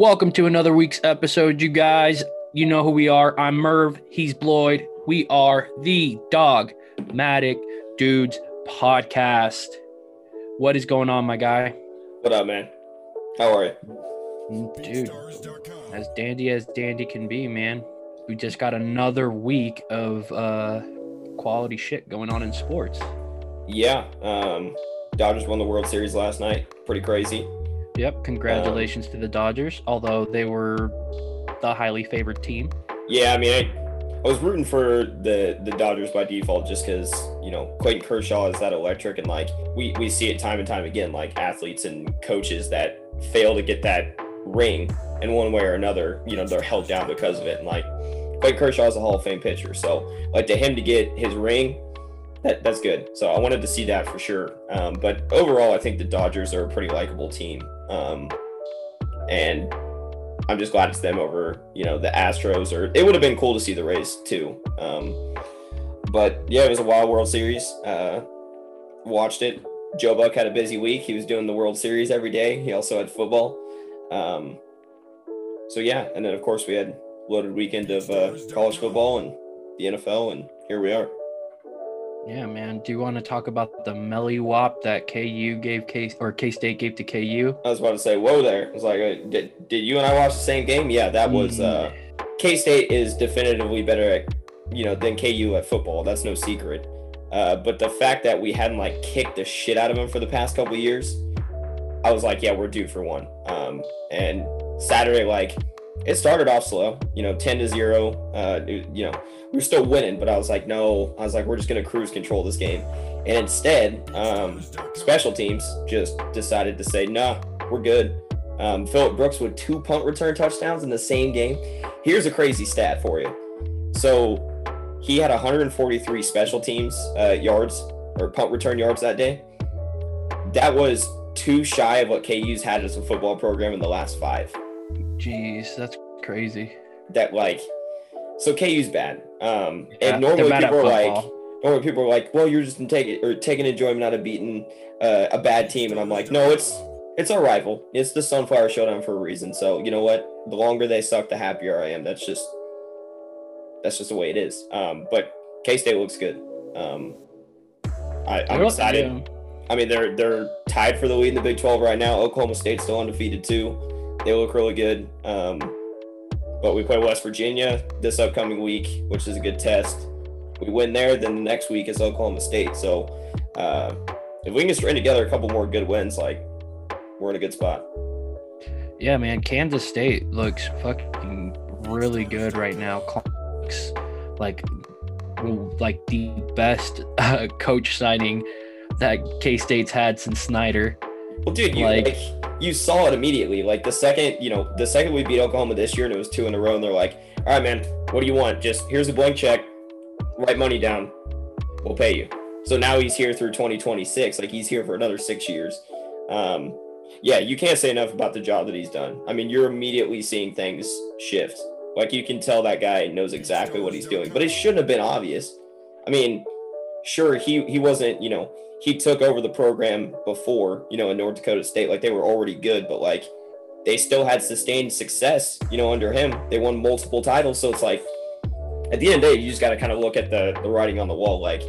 Welcome to another week's episode, you guys. You know who we are. I'm Merv. He's Bloyd. We are the Dogmatic Dudes podcast. What is going on, my guy? What up, man? How are you? Dude, as dandy as dandy can be, man. We just got another week of uh, quality shit going on in sports. Yeah. Um, Dodgers won the World Series last night. Pretty crazy. Yep. Congratulations um, to the Dodgers, although they were the highly favored team. Yeah, I mean, I, I was rooting for the the Dodgers by default just because you know Clayton Kershaw is that electric, and like we we see it time and time again, like athletes and coaches that fail to get that ring in one way or another, you know, they're held down because of it. And like Clayton Kershaw is a Hall of Fame pitcher, so like to him to get his ring that, that's good. So I wanted to see that for sure. Um, but overall, I think the Dodgers are a pretty likable team. Um, and I'm just glad it's them over, you know, the Astros. Or it would have been cool to see the Rays too. Um, but yeah, it was a wild World Series. Uh, watched it. Joe Buck had a busy week. He was doing the World Series every day. He also had football. Um, so yeah, and then of course we had loaded weekend of uh, college football and the NFL, and here we are. Yeah, man. Do you want to talk about the Melly Wop that KU gave K or K State gave to KU? I was about to say, whoa, there. I was like, did, did you and I watch the same game? Yeah, that was. Uh, K State is definitively better at, you know, than KU at football. That's no secret. Uh, but the fact that we hadn't like kicked the shit out of them for the past couple years, I was like, yeah, we're due for one. Um, and Saturday, like, it started off slow, you know, 10 to 0. Uh, you know, we were still winning, but I was like, no, I was like, we're just going to cruise control this game. And instead, um, special teams just decided to say, nah, we're good. Um, Phillip Brooks with two punt return touchdowns in the same game. Here's a crazy stat for you. So he had 143 special teams uh, yards or punt return yards that day. That was too shy of what KU's had as a football program in the last five. Jeez, that's crazy. That like, so KU's bad. Um, yeah, and normally people are like, normally people are like, well, you're just taking or taking enjoyment out of beating uh, a bad team, and I'm like, no, it's it's our rival. It's the Sunflower Showdown for a reason. So you know what? The longer they suck, the happier I am. That's just that's just the way it is. Um, but K State looks good. Um, I, am excited. Yeah. I mean, they're they're tied for the lead in the Big 12 right now. Oklahoma State's still undefeated too. They look really good. Um, but we play West Virginia this upcoming week, which is a good test. We win there, then the next week is Oklahoma State. So uh, if we can string together a couple more good wins, like we're in a good spot. Yeah, man. Kansas State looks fucking really good right now. Looks like like the best uh, coach signing that K State's had since Snyder. Well, dude, you like, like you saw it immediately. Like the second, you know, the second we beat Oklahoma this year and it was two in a row, and they're like, all right, man, what do you want? Just here's a blank check, write money down, we'll pay you. So now he's here through 2026. Like he's here for another six years. Um, yeah, you can't say enough about the job that he's done. I mean, you're immediately seeing things shift. Like you can tell that guy knows exactly what he's doing, but it shouldn't have been obvious. I mean, sure, he he wasn't, you know, he took over the program before, you know, in North Dakota State. Like they were already good, but like they still had sustained success, you know, under him. They won multiple titles. So it's like at the end of the day, you just got to kind of look at the, the writing on the wall. Like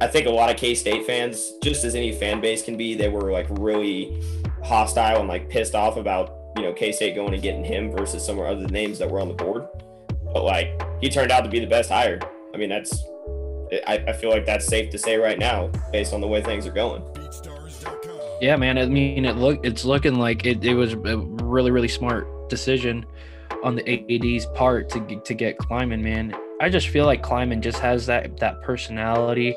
I think a lot of K State fans, just as any fan base can be, they were like really hostile and like pissed off about, you know, K State going and getting him versus some of other names that were on the board. But like he turned out to be the best hire. I mean, that's I, I feel like that's safe to say right now based on the way things are going. Yeah, man. I mean, it look it's looking like it, it was a really really smart decision on the AD's part to to get Klieman, man. I just feel like Klieman just has that that personality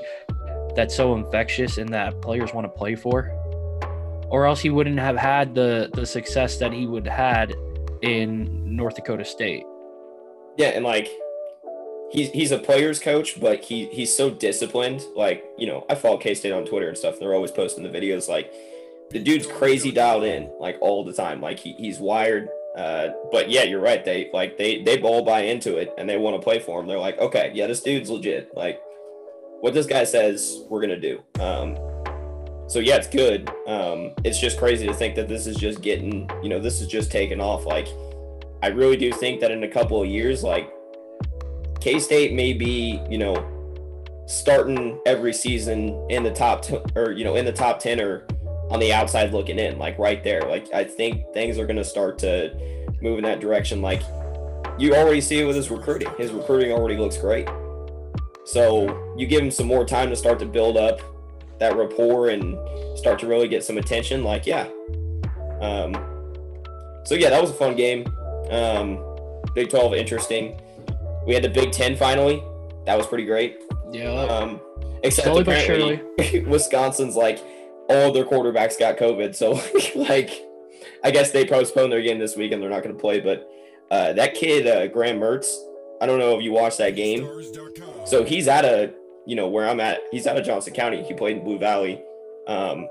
that's so infectious and that players want to play for, or else he wouldn't have had the the success that he would had in North Dakota State. Yeah, and like he's he's a player's coach, but he he's so disciplined. Like you know, I follow K State on Twitter and stuff. And they're always posting the videos. Like the dude's crazy dialed in, like all the time. Like he, he's wired. Uh, but yeah, you're right. They like they they all buy into it and they want to play for him. They're like, okay, yeah, this dude's legit. Like what this guy says, we're gonna do. Um, so yeah, it's good. Um, it's just crazy to think that this is just getting, you know, this is just taking off. Like, I really do think that in a couple of years, like K State may be, you know, starting every season in the top t- or you know in the top ten or on the outside looking in, like right there. Like I think things are going to start to move in that direction. Like you already see it with his recruiting. His recruiting already looks great. So you give him some more time to start to build up that rapport and start to really get some attention. Like yeah. Um, so yeah, that was a fun game. Um, Big 12 interesting. We had the Big 10 finally. That was pretty great. Yeah. Um, except Slowly apparently Wisconsin's like all their quarterbacks got COVID, so like I guess they postponed their game this week and they're not going to play. But uh, that kid uh, Graham Mertz, I don't know if you watched that game. So he's out of you know where I'm at. He's out of Johnson County. He played in Blue Valley. Um,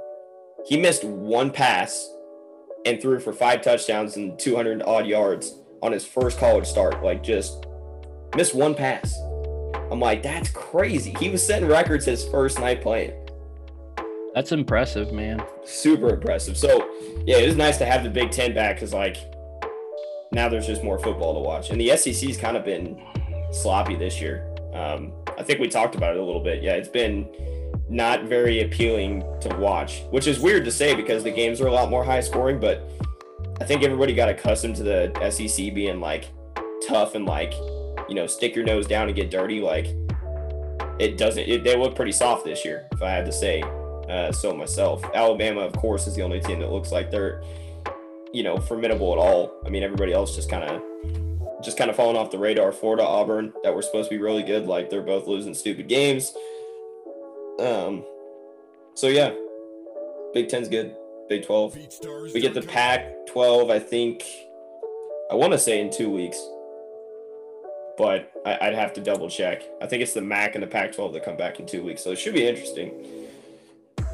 he missed one pass and threw for five touchdowns and 200 odd yards on his first college start. Like just missed one pass. I'm like, that's crazy. He was setting records his first night playing. That's impressive, man. Super impressive. So, yeah, it was nice to have the Big Ten back because, like, now there's just more football to watch. And the SEC's kind of been sloppy this year. Um, I think we talked about it a little bit. Yeah, it's been not very appealing to watch, which is weird to say because the games are a lot more high scoring. But I think everybody got accustomed to the SEC being like tough and like you know, stick your nose down and get dirty, like it doesn't. It, they look pretty soft this year, if I had to say uh, so myself. Alabama, of course, is the only team that looks like they're, you know, formidable at all. I mean, everybody else just kind of, just kind of falling off the radar. Florida, Auburn, that were supposed to be really good, like they're both losing stupid games. Um, so yeah, Big Ten's good. Big Twelve. We get the Pac twelve. I think. I want to say in two weeks but I, would have to double check. I think it's the MAC and the Pac-12 that come back in two weeks, so it should be interesting.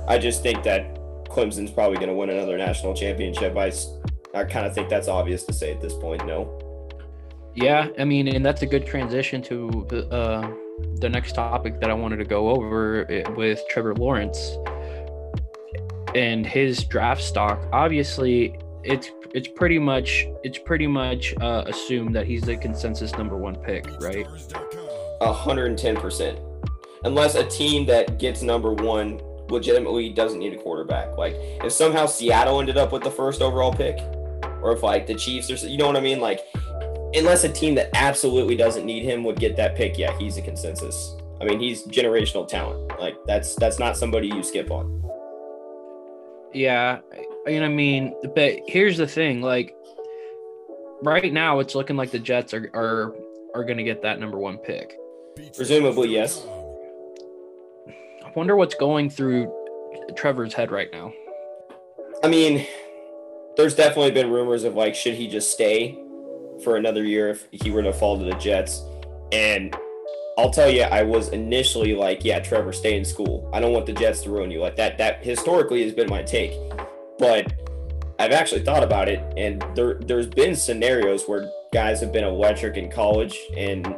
I just think that Clemson's probably going to win another national championship. I, I kind of think that's obvious to say at this point. No. Yeah, I mean, and that's a good transition to uh, the next topic that I wanted to go over eh, with Trevor Lawrence and his draft stock. Obviously, it's it's pretty much it's pretty much uh, assumed that he's the consensus number one pick, right? hundred and ten percent. Unless a team that gets number one legitimately doesn't need a quarterback. Like if somehow Seattle ended up with the first overall pick, or if like the Chiefs or you know what I mean, like unless a team that absolutely doesn't need him would get that pick, yeah, he's a consensus. I mean, he's generational talent. Like that's that's not somebody you skip on. Yeah, and I mean, but here's the thing: like, right now, it's looking like the Jets are are are going to get that number one pick. Presumably, yes. I wonder what's going through Trevor's head right now. I mean, there's definitely been rumors of like, should he just stay for another year if he were to fall to the Jets? And I'll tell you, I was initially like, yeah, Trevor, stay in school. I don't want the Jets to ruin you. Like that, that historically has been my take. But I've actually thought about it, and there there's been scenarios where guys have been electric in college and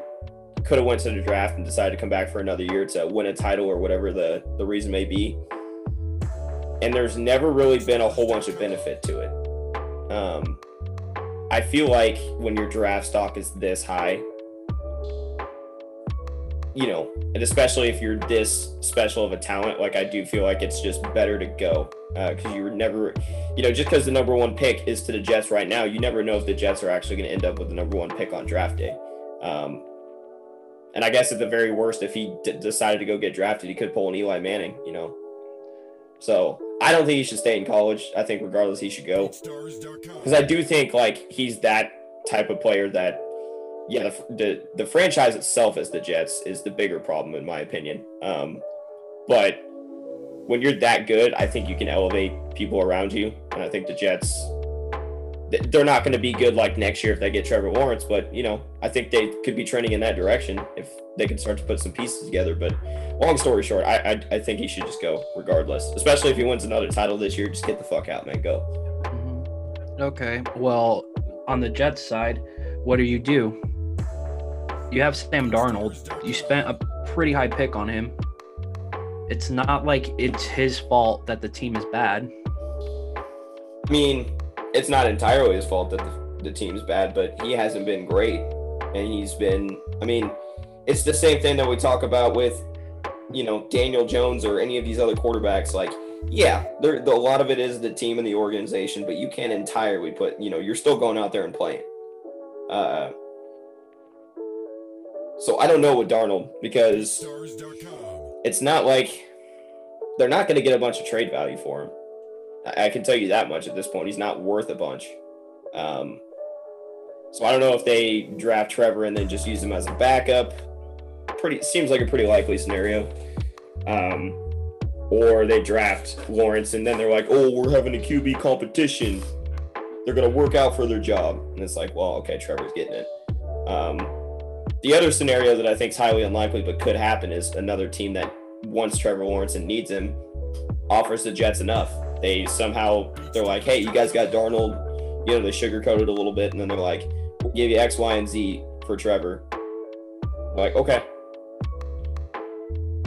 could have went to the draft and decided to come back for another year to win a title or whatever the the reason may be. And there's never really been a whole bunch of benefit to it. Um, I feel like when your draft stock is this high, you know, and especially if you're this special of a talent, like I do feel like it's just better to go because uh, you're never, you know, just because the number one pick is to the Jets right now, you never know if the Jets are actually going to end up with the number one pick on draft day. Um, and I guess at the very worst, if he d- decided to go get drafted, he could pull an Eli Manning, you know. So I don't think he should stay in college. I think regardless, he should go because I do think like he's that type of player that yeah, the, the, the franchise itself as the Jets is the bigger problem in my opinion. Um, but when you're that good, I think you can elevate people around you, and I think the Jets they're not going to be good like next year if they get Trevor Lawrence, but you know, I think they could be trending in that direction if they can start to put some pieces together. But long story short, I I, I think he should just go regardless, especially if he wins another title this year. Just get the fuck out, man. Go. Mm-hmm. Okay. Well, on the Jets side, what do you do? You have Sam Darnold. You spent a pretty high pick on him. it's not like it's his fault that the team is bad. I mean, it's not entirely his fault that the, the team's bad, but he hasn't been great. And he's been, I mean, it's the same thing that we talk about with, you know, Daniel Jones or any of these other quarterbacks. Like, yeah, there, the, a lot of it is the team and the organization, but you can't entirely put, you know, you're still going out there and playing. Uh, so I don't know with Darnold because it's not like they're not going to get a bunch of trade value for him. I, can tell you that much at this point. He's not worth a bunch. Um, so I don't know if they draft Trevor and then just use him as a backup. Pretty seems like a pretty likely scenario. Um, or they draft Lawrence and then they're like, "Oh, we're having a QB competition. They're gonna work out for their job." And it's like, "Well, okay, Trevor's getting it." Um, the other scenario that I think is highly unlikely but could happen is another team that wants Trevor Lawrence and needs him offers the Jets enough. They somehow they're like, "Hey, you guys got Darnold." You know, they sugarcoat it a little bit, and then they're like, "We'll give you X, Y, and Z for Trevor." like, okay.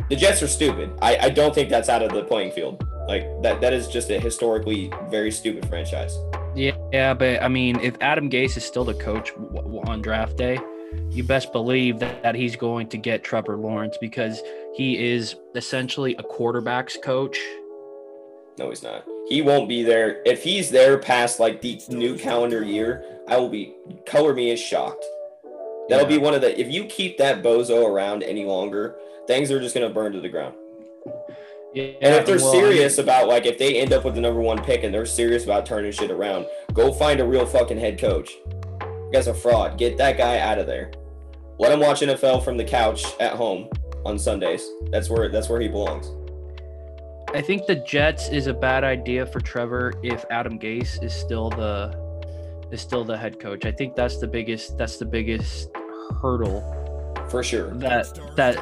The Jets are stupid. I, I don't think that's out of the playing field. Like that that is just a historically very stupid franchise. Yeah, yeah, but I mean, if Adam Gase is still the coach on draft day, you best believe that, that he's going to get Trevor Lawrence because he is essentially a quarterback's coach. No, he's not. He won't be there. If he's there past like the new calendar year, I will be color me as shocked. That'll yeah. be one of the if you keep that bozo around any longer, things are just gonna burn to the ground. Yeah, and if they're well, serious I mean, about like if they end up with the number one pick and they're serious about turning shit around, go find a real fucking head coach. You guys are fraud. Get that guy out of there. Let him watch NFL from the couch at home on Sundays. That's where that's where he belongs. I think the Jets is a bad idea for Trevor if Adam Gase is still the is still the head coach. I think that's the biggest that's the biggest hurdle for sure that that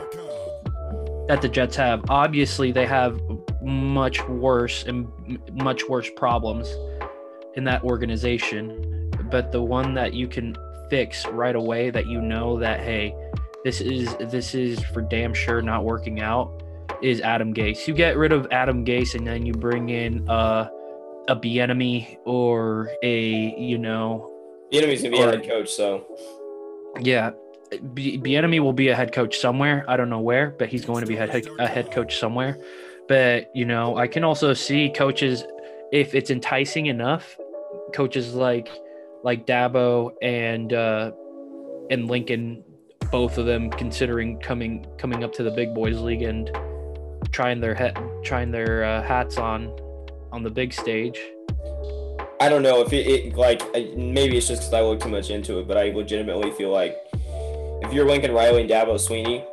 that the Jets have. Obviously, they have much worse and much worse problems in that organization, but the one that you can fix right away that you know that hey, this is this is for damn sure not working out is Adam Gase. You get rid of Adam Gase and then you bring in uh, a Bieniemy or a you know. Bieniemy's gonna be or, a head coach, so. Yeah, B- Bieniemy will be a head coach somewhere. I don't know where, but he's going to be head, a head coach somewhere. But you know, I can also see coaches if it's enticing enough. Coaches like like Dabo and uh, and Lincoln, both of them considering coming coming up to the big boys league and trying their head trying their uh, hats on on the big stage. I don't know if it, it like maybe it's just because I look too much into it, but I legitimately feel like if you're Lincoln Riley and Dabo Swinney,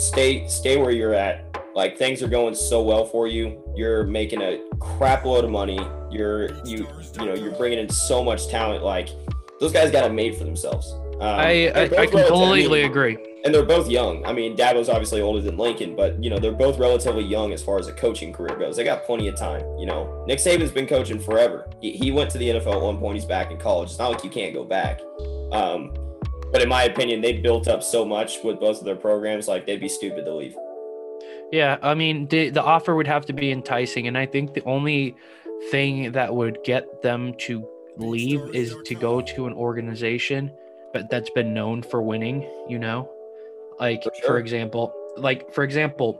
stay stay where you're at. Like things are going so well for you. You're making a crap load of money. You're you you know you're bringing in so much talent. Like those guys got it made for themselves. Um, I I, I completely agree. And they're both young. I mean, Dabo's obviously older than Lincoln, but you know they're both relatively young as far as a coaching career goes. They got plenty of time. You know, Nick Saban's been coaching forever. He, he went to the NFL at one point. He's back in college. It's not like you can't go back. Um, but in my opinion, they built up so much with both of their programs, like they'd be stupid to leave. Yeah, I mean, the the offer would have to be enticing, and I think the only thing that would get them to leave is to go to an organization, but that's been known for winning. You know, like for, sure. for example, like for example,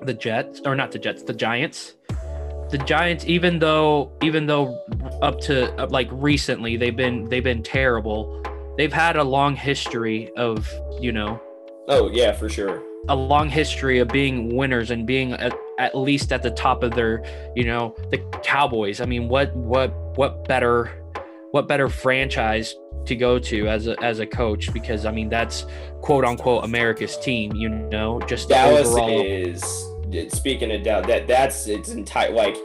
the Jets or not the Jets, the Giants the Giants, even though even though up to like recently they've been they've been terrible, they've had a long history of you know. Oh yeah, for sure. A long history of being winners and being at, at least at the top of their, you know, the Cowboys. I mean, what what what better what better franchise to go to as a as a coach because I mean that's quote unquote America's team, you know, just Dallas overall. is speaking of doubt, that that's it's entire like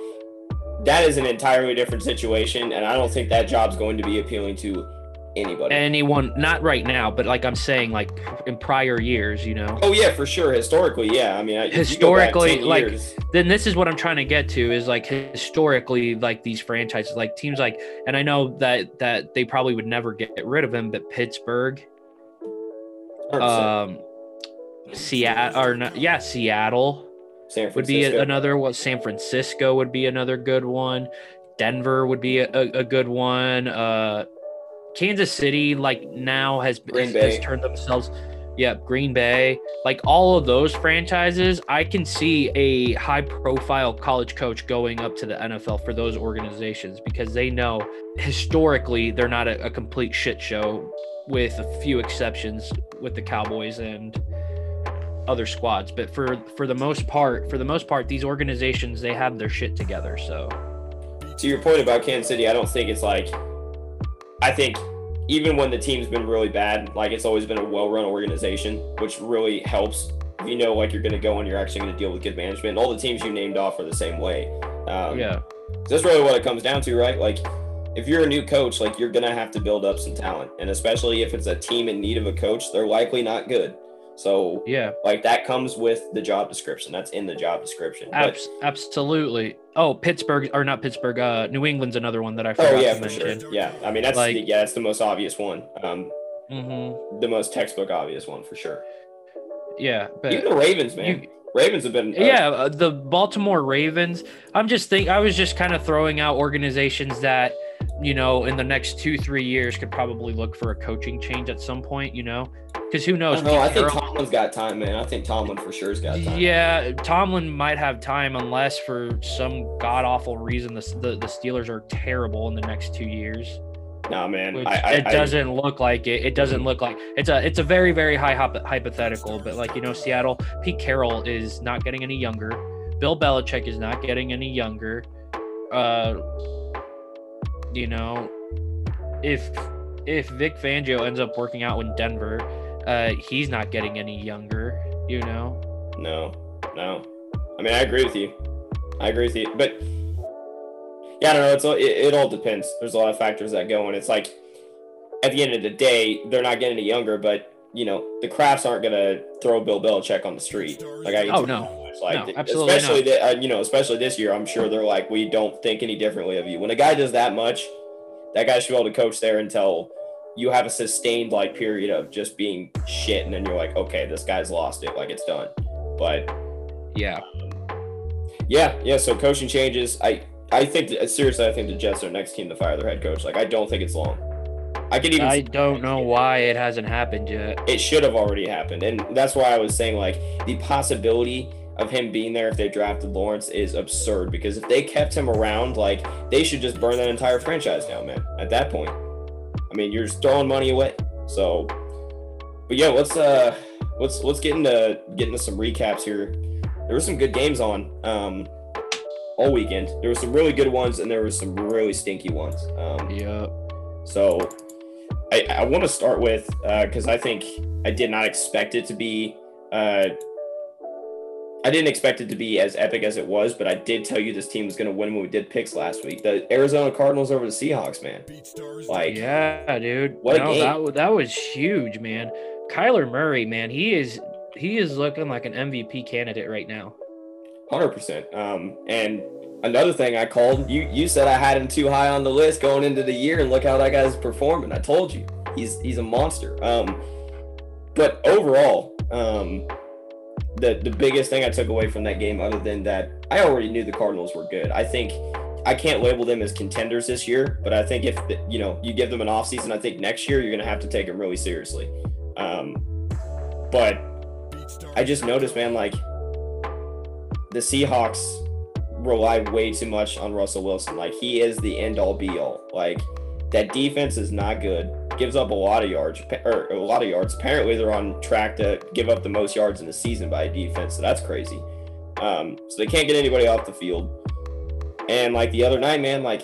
that is an entirely different situation, and I don't think that job's going to be appealing to anybody. Anyone, not right now, but like I'm saying, like in prior years, you know. Oh yeah, for sure. Historically, yeah. I mean, historically, like years, then this is what I'm trying to get to is like historically, like these franchises, like teams like, and I know that that they probably would never get rid of him, but Pittsburgh, 100%. um, Seattle or not, yeah, Seattle would be another what San Francisco would be another good one. Denver would be a, a, a good one. Uh, Kansas City, like now, has has, has turned themselves. Yeah, Green Bay, like all of those franchises, I can see a high-profile college coach going up to the NFL for those organizations because they know historically they're not a, a complete shit show, with a few exceptions with the Cowboys and other squads. But for for the most part, for the most part, these organizations they have their shit together. So to your point about Kansas City, I don't think it's like. I think even when the team's been really bad, like it's always been a well-run organization, which really helps. You know, like you're going to go and you're actually going to deal with good management. All the teams you named off are the same way. Um, yeah, that's really what it comes down to, right? Like, if you're a new coach, like you're gonna have to build up some talent, and especially if it's a team in need of a coach, they're likely not good. So, yeah, like that comes with the job description. That's in the job description. But, absolutely. Oh, Pittsburgh or not Pittsburgh? Uh, New England's another one that I forgot oh yeah, to for sure. mention. Yeah, I mean that's Like- the, yeah, that's the most obvious one. Um, hmm the most textbook obvious one for sure. Yeah, but Even the Ravens, man. you- Ravens have been uh, yeah, uh, the Baltimore Ravens. I'm just think I was just kind of throwing out organizations that you know in the next two three years could probably look for a coaching change at some point. You know, because who knows? know. I think Carroll- Tomlin's got time, man. I think Tomlin for sure's got time. Yeah, Tomlin might have time unless for some god awful reason the, the the Steelers are terrible in the next two years. Nah, man. I, I, it doesn't look like it. It doesn't look like it's a it's a very very high hypo- hypothetical. But like you know, Seattle, Pete Carroll is not getting any younger. Bill Belichick is not getting any younger. Uh, you know, if if Vic Fangio ends up working out in Denver, uh, he's not getting any younger. You know. No, no. I mean, I agree with you. I agree with you, but yeah, I don't know. It's all, it, it all depends. There's a lot of factors that go, and it's like at the end of the day, they're not getting any younger, but you know, the Krafts aren't gonna throw Bill Belichick on the street. Like I, Oh, no. Like No, absolutely especially the, uh, you know, especially this year, I'm sure they're like, we don't think any differently of you. When a guy does that much, that guy should be able to coach there until you have a sustained like period of just being shit, and then you're like, okay, this guy's lost it, like it's done. But Yeah. yeah, yeah. So coaching changes. I I think that, seriously, I think the Jets are the next team to fire their head coach. Like I don't think it's long. I could even. I don't know why it hasn't happened yet. It should have already happened, and that's why I was saying like the possibility of him being there if they drafted Lawrence is absurd. Because if they kept him around, like they should just burn that entire franchise down, man. At that point, I mean, you're just throwing money away. So, but yeah, let's uh, let's let's get into get into some recaps here. There were some good games on. Um, all weekend. There were some really good ones, and there were some really stinky ones. Um, Yeah. so I, I want to start with uh because I think I did not expect it to be. Uh, I didn't expect it to be as epic as it was, but I did tell you this team was going to win when we did picks last week. The Arizona Cardinals over the Seahawks, man. Like, Yeah, dude. What a no, game. that that was huge, man. Kyler Murray, man, he is he is looking like an MVP candidate right now. hundred percent. Um, and another thing I called you. You said I had him too high on the list going into the year, and look how that guy's performing. I told you, he's he's a monster. Um, but overall, um, the the biggest thing I took away from that game, other than that, I already knew the Cardinals were good. I think I can't label them as contenders this year, but I think if you know you give them an offseason, I think next year you're gonna have to take them really seriously. Um, but I just noticed, man, like the Seahawks rely way too much on Russell Wilson. Like he is the end all be all. Like that defense is not good. Gives up a lot of yards or a lot of yards. Apparently they're on track to give up the most yards in the season by a defense. So that's crazy. Um, so they can't get anybody off the field. And like the other night, man, like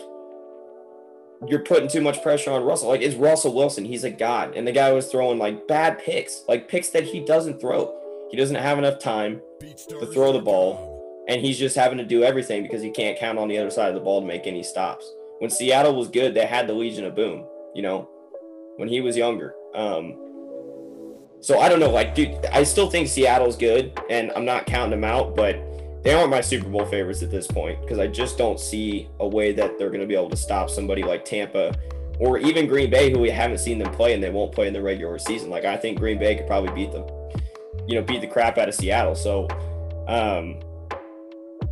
you're putting too much pressure on Russell. Like it's Russell Wilson. He's a god. And the guy was throwing like bad picks, like picks that he doesn't throw. He doesn't have enough time to throw the ball, and he's just having to do everything because he can't count on the other side of the ball to make any stops. When Seattle was good, they had the Legion of Boom, you know, when he was younger. Um, so I don't know, like, dude, I still think Seattle's good, and I'm not counting them out, but they aren't my Super Bowl favorites at this point because I just don't see a way that they're going to be able to stop somebody like Tampa or even Green Bay, who we haven't seen them play and they won't play in the regular season. Like, I think Green Bay could probably beat them. you know, beat the crap out of Seattle. So, um,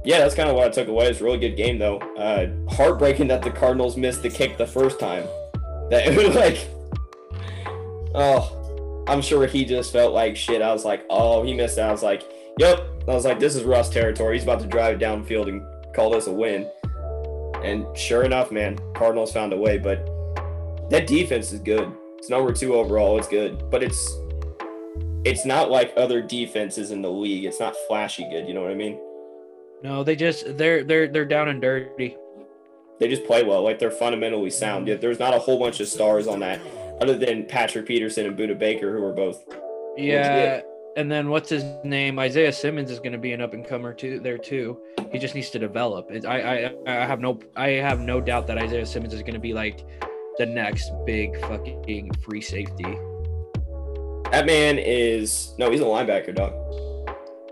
yeah, that's kind of what I took away. It's a really good game, though. Uh, heartbreaking that the Cardinals missed the kick the first time. That it was like, oh, I'm sure he just felt like shit. I was like, oh, he missed out. I was like, yep. I was like, this is Russ territory. He's about to drive downfield and call this a win. And sure enough, man, Cardinals found a way. But that defense is good. It's number two overall. It's good, but it's it's not like other defenses in the league. It's not flashy good. You know what I mean? No, they just they're they're they're down and dirty. They just play well. Like they're fundamentally sound. There's not a whole bunch of stars on that, other than Patrick Peterson and Budda Baker, who are both. Yeah, legit. and then what's his name? Isaiah Simmons is going to be an up and comer too. There too. He just needs to develop. It, I I I have no I have no doubt that Isaiah Simmons is going to be like the next big fucking free safety. That man is no, he's a linebacker, dog.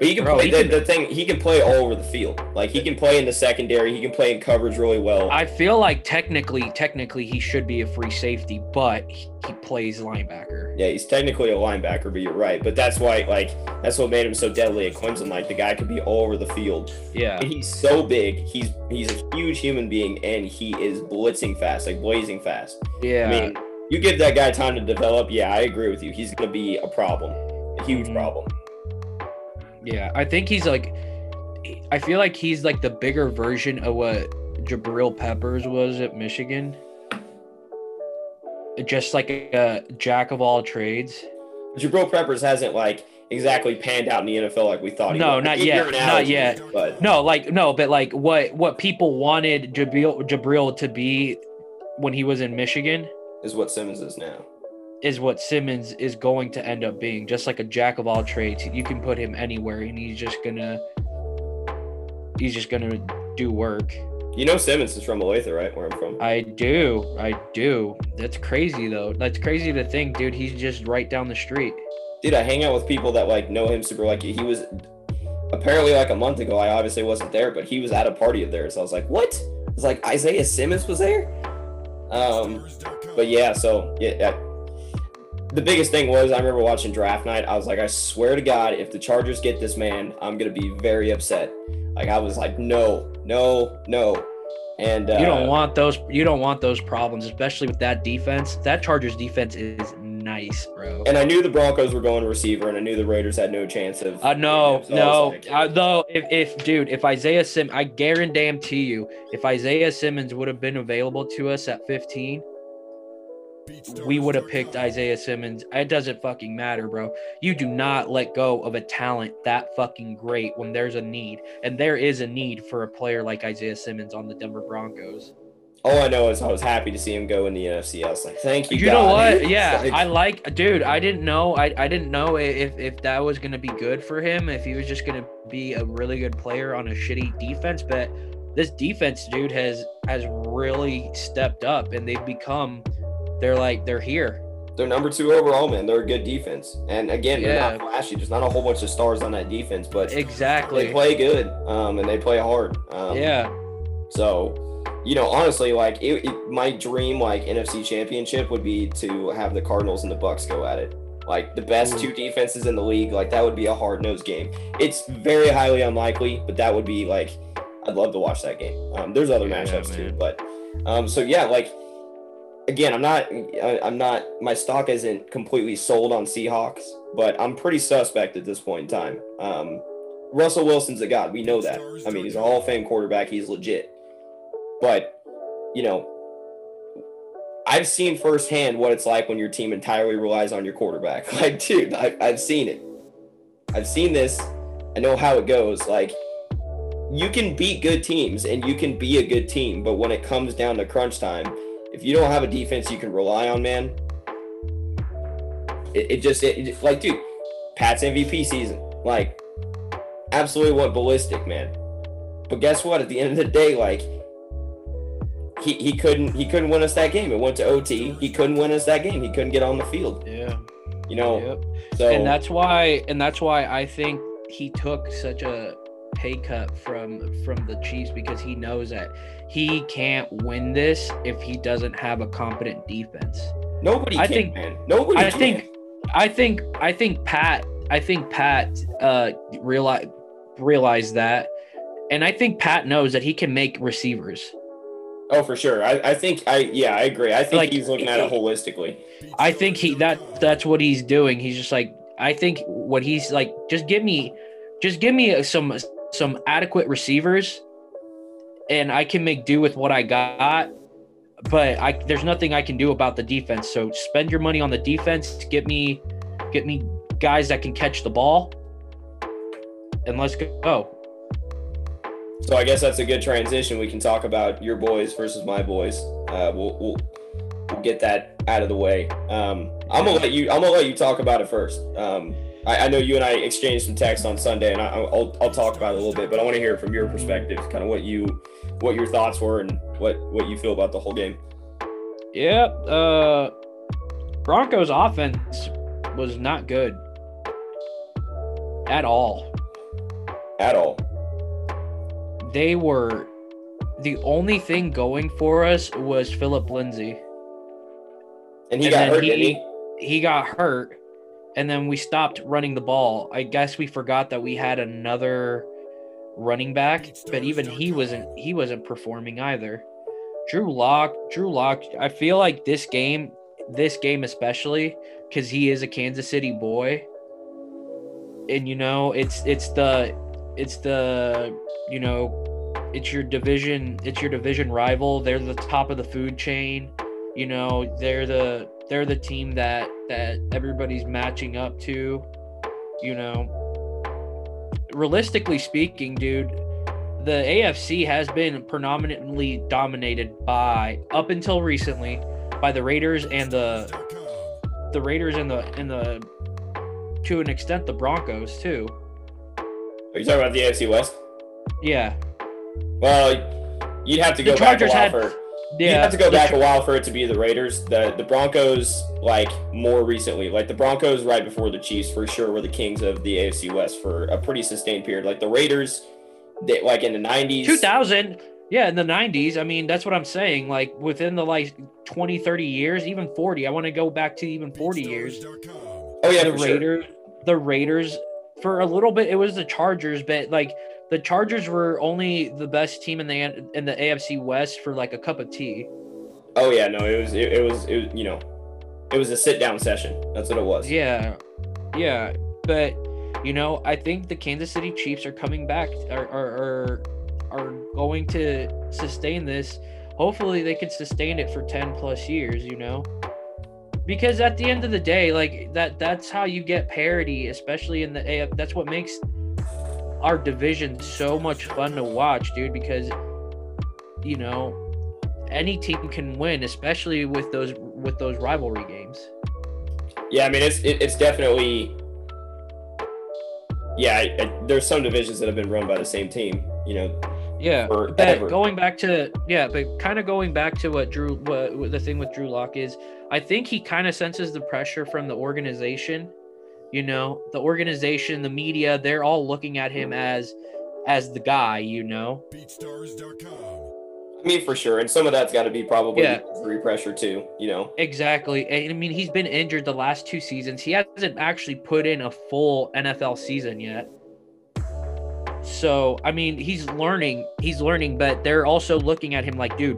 But he can Bro, play he the, can, the thing. He can play all over the field. Like he can play in the secondary. He can play in coverage really well. I feel like technically, technically, he should be a free safety, but he, he plays linebacker. Yeah, he's technically a linebacker, but you're right. But that's why, like, that's what made him so deadly at Clemson. Like the guy could be all over the field. Yeah, and he's so big. He's he's a huge human being, and he is blitzing fast, like blazing fast. Yeah, I mean, you give that guy time to develop. Yeah, I agree with you. He's gonna be a problem, a huge mm-hmm. problem. Yeah, I think he's like, I feel like he's like the bigger version of what Jabril Peppers was at Michigan. Just like a, jack of all trades. Jabril Peppers hasn't like exactly panned out in the NFL like we thought. No, not yet, not yet. But no, like no, but like what what people wanted Jabril Jabril to be when he was in Michigan is what Simmons is now is what Simmons is going to end up being. Just like a jack of all trades, you can put him anywhere, and he's just gonna he's just gonna do work. You know Simmons is from Olathe, right? Where I'm from. I do, I do. That's crazy though. That's crazy to think, dude. He's just right down the street. Dude, I hang out with people that like know him super. Like he was apparently like a month ago. I obviously wasn't there, but he was at a party of theirs. So I was like, what? I was like Isaiah Simmons was there. Um, but yeah, so yeah, the biggest thing was I remember watching draft night. I was like, I swear to God, if the Chargers get this man, I'm gonna be very upset. Like I was like, no, no, no. And uh, you don't want those. You don't want those problems, especially with that defense. That Chargers defense is nice, bro. And I knew the Broncos were going receiver, and I knew the Raiders had no chance of. Uh, no, so no. Like, uh, though, if, if dude, if Isaiah Sim, I guarantee you, if Isaiah Simmons would have been available to us at 15, we would have picked Isaiah Simmons. It doesn't fucking matter, bro. You do not let go of a talent that fucking great when there's a need. And there is a need for a player like Isaiah Simmons on the Denver Broncos. All I know is I was happy to see him go in the NFC. I was like, thank you. You God. know what? Yeah, like, I like, dude. I didn't know. I, I didn't know if if that was gonna be good for him. If he was just gonna be a really good player on a shitty defense, but this defense, dude, has has really stepped up and they've become they're like they're here. They're number two overall, man. They're a good defense, and again, yeah. they're not flashy. There's not a whole bunch of stars on that defense, but exactly they play good, um, and they play hard. Um, yeah. So, you know, honestly, like it, it, my dream, like NFC Championship, would be to have the Cardinals and the Bucks go at it. Like the best two defenses in the league, like that would be a hard nosed game. It's very highly unlikely, but that would be like I'd love to watch that game. Um, there's other yeah, matchups man. too, but um, so yeah, like again, I'm not, I'm not, my stock isn't completely sold on Seahawks, but I'm pretty suspect at this point in time. Um, Russell Wilson's a god. We know that. I mean, he's a Hall of Fame quarterback. He's legit. But, you know, I've seen firsthand what it's like when your team entirely relies on your quarterback. Like, dude, I, I've seen it. I've seen this. I know how it goes. Like, you can beat good teams and you can be a good team, but when it comes down to crunch time, if you don't have a defense you can rely on, man, it, it just it, like dude, Pat's MVP season, like absolutely went ballistic, man. But guess what? At the end of the day, like he, he couldn't he couldn't win us that game. It went to OT. He couldn't win us that game. He couldn't get on the field. Yeah. You know. Yep. So and that's why and that's why I think he took such a pay cut from from the Chiefs because he knows that he can't win this if he doesn't have a competent defense. Nobody I can, think, man. Nobody I can. think I think I think Pat I think Pat uh realize realized that, and I think Pat knows that he can make receivers. Oh, for sure. I, I think I yeah, I agree. I think Like, he's looking at it holistically. I think he that that's what he's doing. He's just like I think what he's like just give me just give me some some adequate receivers and I can make do with what I got. But I there's nothing I can do about the defense. So spend your money on the defense, get me get me guys that can catch the ball. And let's go. So I guess that's a good transition. We can talk about your boys versus my boys. Uh, we'll, we'll we'll get that out of the way. Um, I'm gonna let you. I'm gonna let you talk about it first. Um, I, I know you and I exchanged some text on Sunday, and I, I'll I'll talk about it a little bit. But I want to hear from your perspective, kind of what you what your thoughts were and what what you feel about the whole game. Yep. Uh Broncos offense was not good at all. At all. They were the only thing going for us was Phillip Lindsay. And he And got hurt, he- didn't he? He got hurt and then we stopped running the ball. I guess we forgot that we had another running back, but even he wasn't he wasn't performing either. Drew Lock, Drew Lock, I feel like this game, this game especially, because he is a Kansas City boy. And you know, it's it's the it's the you know, it's your division, it's your division rival. They're the top of the food chain. You know, they're the they're the team that that everybody's matching up to. You know, realistically speaking, dude, the AFC has been predominantly dominated by up until recently by the Raiders and the the Raiders and the and the to an extent the Broncos too. Are you talking about the AFC West? Yeah. Well, you'd have to The go back a Chargers while had- for. Yeah. you have to go back a while for it to be the Raiders. The the Broncos, like more recently, like the Broncos right before the Chiefs for sure were the kings of the AFC West for a pretty sustained period. Like the Raiders, they like in the nineties. 2000 yeah in the 90s i mean that's what i'm saying like within the like 20 30 years even 40 i want to go back to even 40 years Oh yeah, the for sure. raiders the raiders for a little bit it was the chargers but like the chargers were only the best team in the in the afc west for like a cup of tea. Oh yeah, no, it was it, it was it was you know, it was a sit down session. That's what it was. yeah. Yeah. But you know i think the kansas city chiefs are coming back are are are, are going to sustain this. Hopefully they can sustain it for 10 plus years you know? Because at the end of the day like that that's how you get parity especially in the AF that's what makes our division so much fun to watch dude because you know any team can win especially with those with those rivalry games Yeah, I mean it's it, it's definitely. Yeah, I, I, there's some divisions that have been run by the same team. You know, Yeah, but going back to yeah, but kind of going back to what Drew, what, what the thing with Drew Lock is, I think he kind of senses the pressure from the organization. You know, the organization, the media, they're all looking at him as as the guy. You know, I mean for sure, and some of that's got to be probably Yeah. injury pressure too. You know, exactly. And I mean, he's been injured the last two seasons. He hasn't actually put in a full NFL season yet. So I mean, he's learning. He's learning, but they're also looking at him like, dude,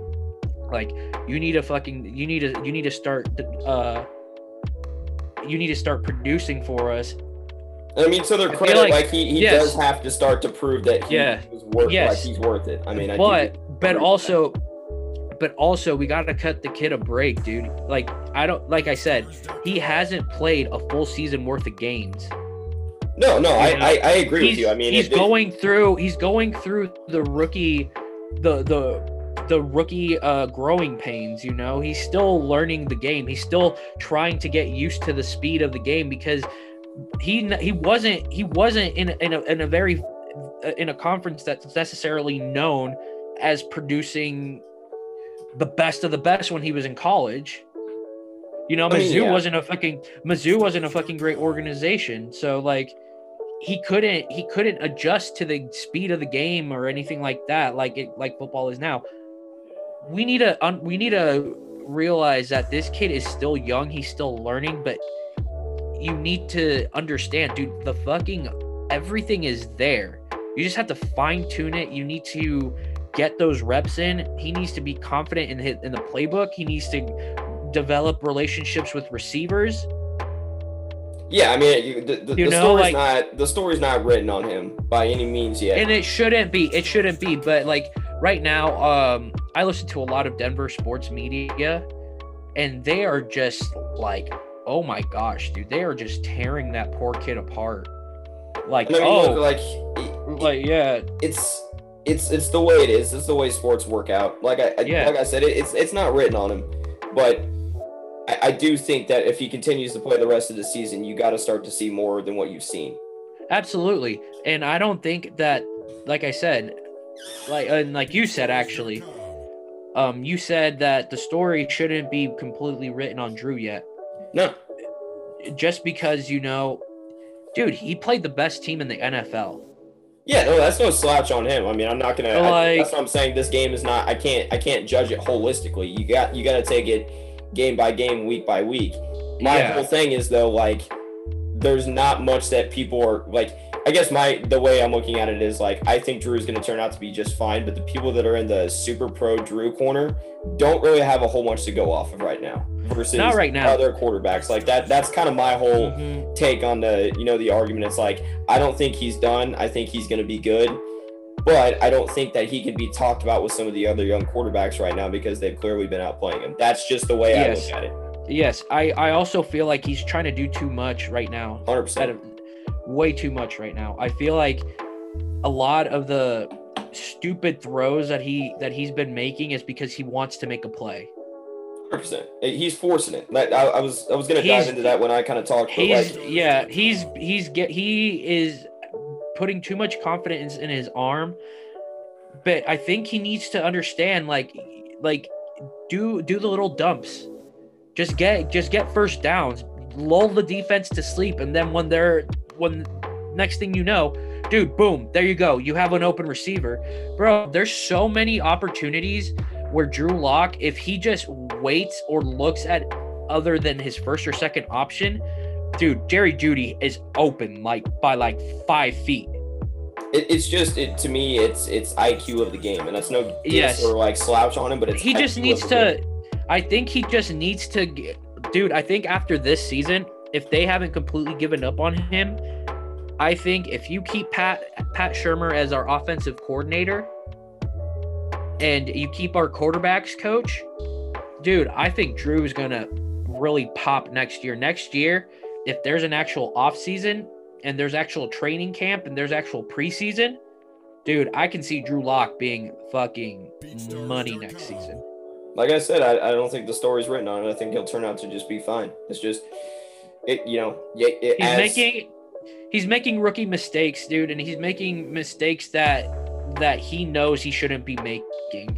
like you need to fucking, you need to, you need to start, uh, you need to start producing for us. I mean, so their credit, like, like- he, he yes. does have to start to prove that he Yeah. was worth Yes. like he's worth it. I mean, I but but also but also we got to cut the kid a break dude like i don't like i said he hasn't played a full season worth of games no, no, I, I, I agree with you. I mean, he's it- going through he's going through the rookie the the the rookie uh growing pains you know? He's still learning the game. He's still trying to get used to the speed of the game because he he wasn't he wasn't in a, in a, in a very in a conference that's necessarily known as producing the best of the best when he was in college. You know I mean, Mizzou yeah. wasn't a fucking Mizzou wasn't a fucking great organization. So like he couldn't he couldn't adjust to the speed of the game or anything like that like it like football is now we need to un, we need to realize that this kid is still young he's still learning but you need to understand, dude, the fucking everything is there. You just have to fine tune it. You need to get those reps in. He needs to be confident in his, in the playbook. He needs to develop relationships with receivers. Yeah, I mean, the, the, the know, story's like, not the story's not written on him by any means yet, and it shouldn't be. It shouldn't be. But like right now, um, I listen to a lot of Denver sports media, and they are just like, oh my gosh, dude, they are just tearing that poor kid apart. Like, I mean, oh, look, like, like yeah, it's it's it's the way it is. It's the way sports work out. Like I, yeah. like I said, it, it's it's not written on him, but I, I do think that if he continues to play the rest of the season, you got to start to see more than what you've seen. Absolutely, and I don't think that, like I said, like and like you said, actually, um, you said that the story shouldn't be completely written on Drew yet. No, just because you know, dude, he played the best team in the NFL. Yeah, no, that's no slouch on him. I mean, I'm not gonna. Like, I, that's what I'm saying. This game is not. I can't. I can't judge it holistically. You got. You got to take it game by game, week by week. My yeah. whole thing is though, like, there's not much that people are like. I guess my the way I'm looking at it is like I think Drew is going to turn out to be just fine, but the people that are in the super pro Drew corner don't really have a whole bunch to go off of right now versus Not right now. other quarterbacks. Like that that's kind of my whole mm-hmm. take on the you know the argument. It's like I don't think he's done. I think he's going to be good. But I don't think that he can be talked about with some of the other young quarterbacks right now because they've clearly been outplaying him. That's just the way yes. I look at it. Yes, I, I also feel like he's trying to do too much right now. 100% way too much right now. I feel like a lot of the stupid throws that he that he's been making is because he wants to make a play. 100%. He's forcing it. I, I was I was gonna dive into that when I kind of talked. He's like, yeah. He's he's get he is putting too much confidence in his arm, but I think he needs to understand like like do do the little dumps. Just get just get first downs. Lull the defense to sleep, and then when they're when next thing you know, dude, boom, there you go. You have an open receiver. Bro, there's so many opportunities where Drew Lock, if he just waits or looks at other than his first or second option, dude, Jerry Jeudy is open like by like five feet. It, it's just it to me, it's it's IQ of the game, and that's no yes or like slouch on him, but it's he just needs to. Game. I think he just needs to, dude. I think after this season, if they haven't completely given up on him, I think if you keep Pat Pat Shurmur as our offensive coordinator and you keep our quarterbacks coach, dude, I think Drew is gonna really pop next year. Next year, if there's an actual off season and there's actual training camp and there's actual preseason, dude, I can see Drew Lock being fucking money next season. Like I said, I, I don't think the story's written on it. I think he'll turn out to just be fine. It's just it, you know, it, he's making he's making rookie mistakes, dude, and he's making mistakes that that he knows he shouldn't be making.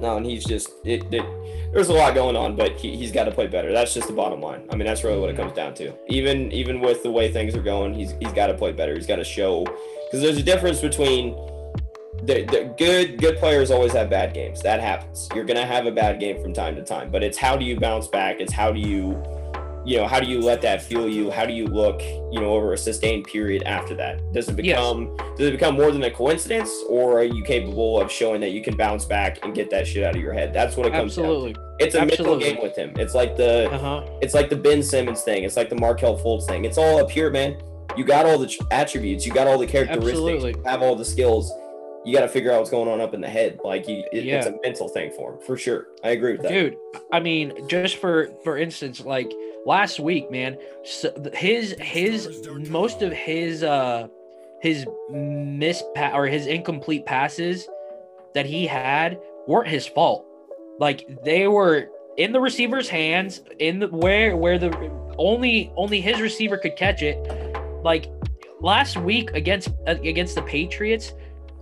No, and he's just it. it there's a lot going on, but he, he's got to play better. That's just the bottom line. I mean, that's really what it comes down to. Even even with the way things are going, he's he's got to play better. He's got to show because there's a difference between the, the good good players always have bad games. That happens. You're gonna have a bad game from time to time, but it's how do you bounce back? It's how do you you know, how do you let that fuel you? How do you look, you know, over a sustained period after that? Does it become yes. does it become more than a coincidence, or are you capable of showing that you can bounce back and get that shit out of your head? That's what it comes Absolutely. down to. It's a Absolutely. mental game with him. It's like the uh-huh. it's like the Ben Simmons thing. It's like the Markelle Fultz thing. It's all up here, man. You got all the attributes. You got all the characteristics. Absolutely. You have all the skills. You got to figure out what's going on up in the head. Like you, it, yeah. it's a mental thing for him, for sure. I agree with that, dude. I mean, just for for instance, like last week, man. So his his most of his uh his miss or his incomplete passes that he had weren't his fault. Like they were in the receiver's hands, in the where where the only only his receiver could catch it. Like last week against against the Patriots,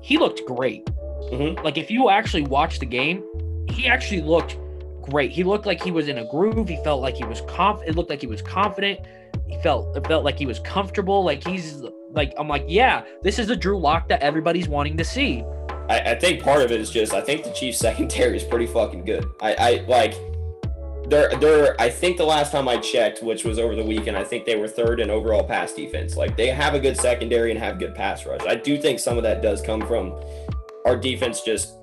he looked great. Mm-hmm. Like if you actually watch the game, he actually looked great. He looked like he was in a groove. He felt like he was conf. It looked like he was confident. He felt it felt like he was comfortable. Like he's like I'm like yeah, this is the Drew Lock that everybody's wanting to see. I, I think part of it is just I think the Chiefs secondary is pretty fucking good. I, I like they're they're I think the last time I checked, which was over the weekend, I think they were third in overall pass defense. Like they have a good secondary and have good pass rush. I do think some of that does come from our defense just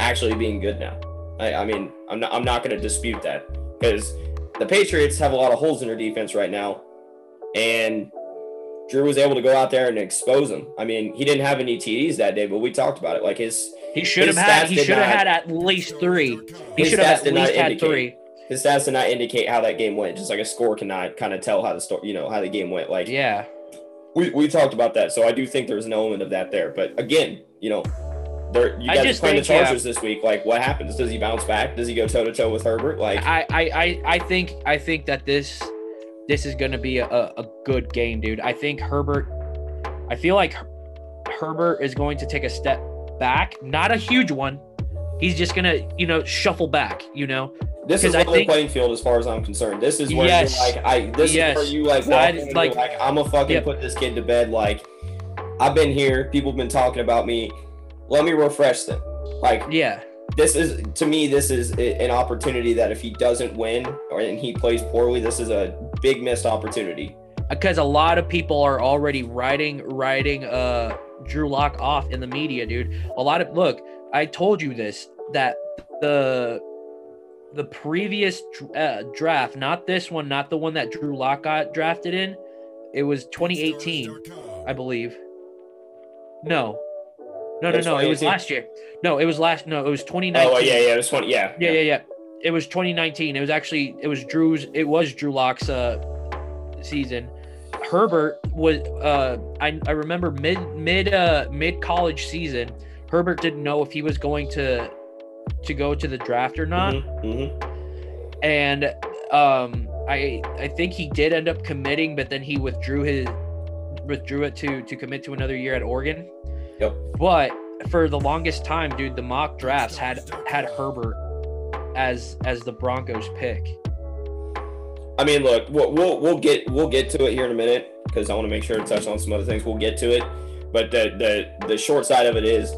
actually being good now. I, I mean, I'm not I'm not going to dispute that because the Patriots have a lot of holes in their defense right now, and Drew was able to go out there and expose them. I mean, he didn't have any TDs that day, but we talked about it. Like his he should have had he should have had at least three. He should have at least had three his stats did not indicate how that game went. Just like a score cannot kind of tell how the story, you know, how the game went. Like, yeah, we, we talked about that. So I do think there's an element of that there. But again, you know, you guys playing the Chargers yeah. this week. Like, what happens? Does he bounce back? Does he go toe to toe with Herbert? Like, I, I, I, I think I think that this this is going to be a, a good game, dude. I think Herbert. I feel like Herbert is going to take a step back, not a huge one. He's just gonna, you know, shuffle back. You know, this is level playing field as far as I'm concerned. This is where yes, you're like, I this yes, is where you like, walk like, like, I'm gonna fucking yep. put this kid to bed. Like, I've been here. People have been talking about me. Let me refresh them. Like, yeah. This is to me. This is an opportunity that if he doesn't win or and he plays poorly, this is a big missed opportunity. Because a lot of people are already writing writing uh Drew Lock off in the media, dude. A lot of look. I told you this that the the previous uh, draft, not this one, not the one that Drew Lock got drafted in. It was 2018, I believe. No, no, no, no. It was last year. No, it was last. No, it was 2019. Oh, yeah, yeah. It was 20. Yeah, yeah, yeah, yeah. It was 2019. It was actually it was Drew's. It was Drew Lock's uh, season. Herbert was. Uh, I I remember mid mid uh mid college season. Herbert didn't know if he was going to to go to the draft or not. Mm-hmm, mm-hmm. And um, I I think he did end up committing, but then he withdrew his withdrew it to to commit to another year at Oregon. Yep. But for the longest time, dude, the mock drafts had had Herbert as as the Broncos pick. I mean, look, we'll we'll, we'll get we'll get to it here in a minute because I want to make sure to touch on some other things. We'll get to it, but the the the short side of it is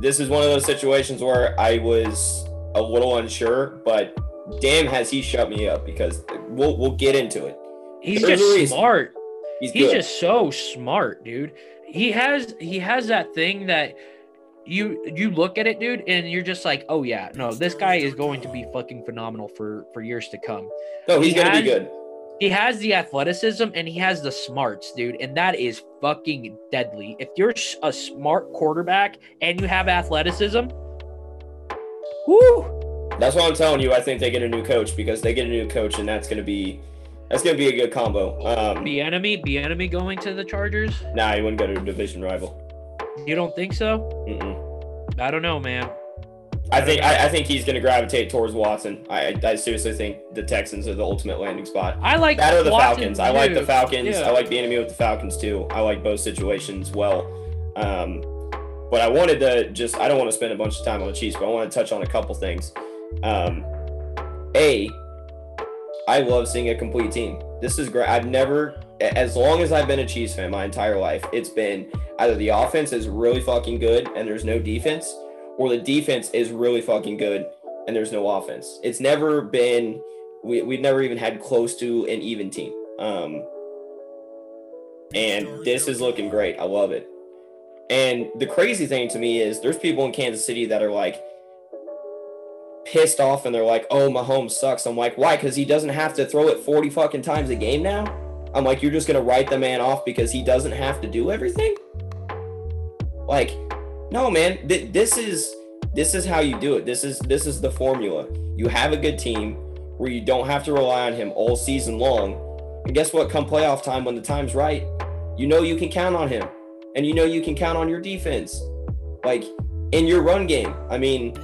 this is one of those situations where I was a little unsure, but damn, has he shut me up because we'll we'll get into it. He's There's just smart. He's, He's just so smart, dude. He has he has that thing that you you look at it, dude, and you're just like, oh yeah, no, this guy is going to be fucking phenomenal for for years to come. No, he's he gonna has, be good he has the athleticism and he has the smarts, dude, and that is fucking deadly. If you're a smart quarterback and you have athleticism, whoo. That's why I'm telling you. I think they get a new coach because they get a new coach, and that's gonna be that's gonna be a good combo. Um, enemy, Bieniemy going to the Chargers? Nah, he wouldn't go to a division rival. You don't think so? Mm-mm. I don't know, man. I think I, I, think he's going to gravitate towards Watson. I, I seriously think the Texans are the ultimate landing spot. I like that or the Watson Falcons. Too. I like the Falcons. Yeah. I like Bieniemy with the Falcons too. I like both situations well. Um, but I wanted to just I don't want to spend a bunch of time on the Chiefs, but I want to touch on a couple things. Um, a, I love seeing a complete team. This is great. I've never, as long as I've been a Chiefs fan my entire life, it's been either the offense is really fucking good and there's no defense or the defense is really fucking good and there's no offense. It's never been we we've never even had close to an even team. Um, and this is looking great. I love it. And the crazy thing to me is there's people in Kansas City that are like pissed off and they're like, "Oh, Mahomes sucks." I'm like, "Why? Cuz he doesn't have to throw it 40 fucking times a game now?" I'm like, "You're just to write the man off because he doesn't have to do everything?" Like no, man. Th- this is this is how you do it. This is this is the formula. You have a good team where you don't have to rely on him all season long. And guess what? Come playoff time, when the time's right, you know you can count on him, and you know you can count on your defense, like in your run game. I mean,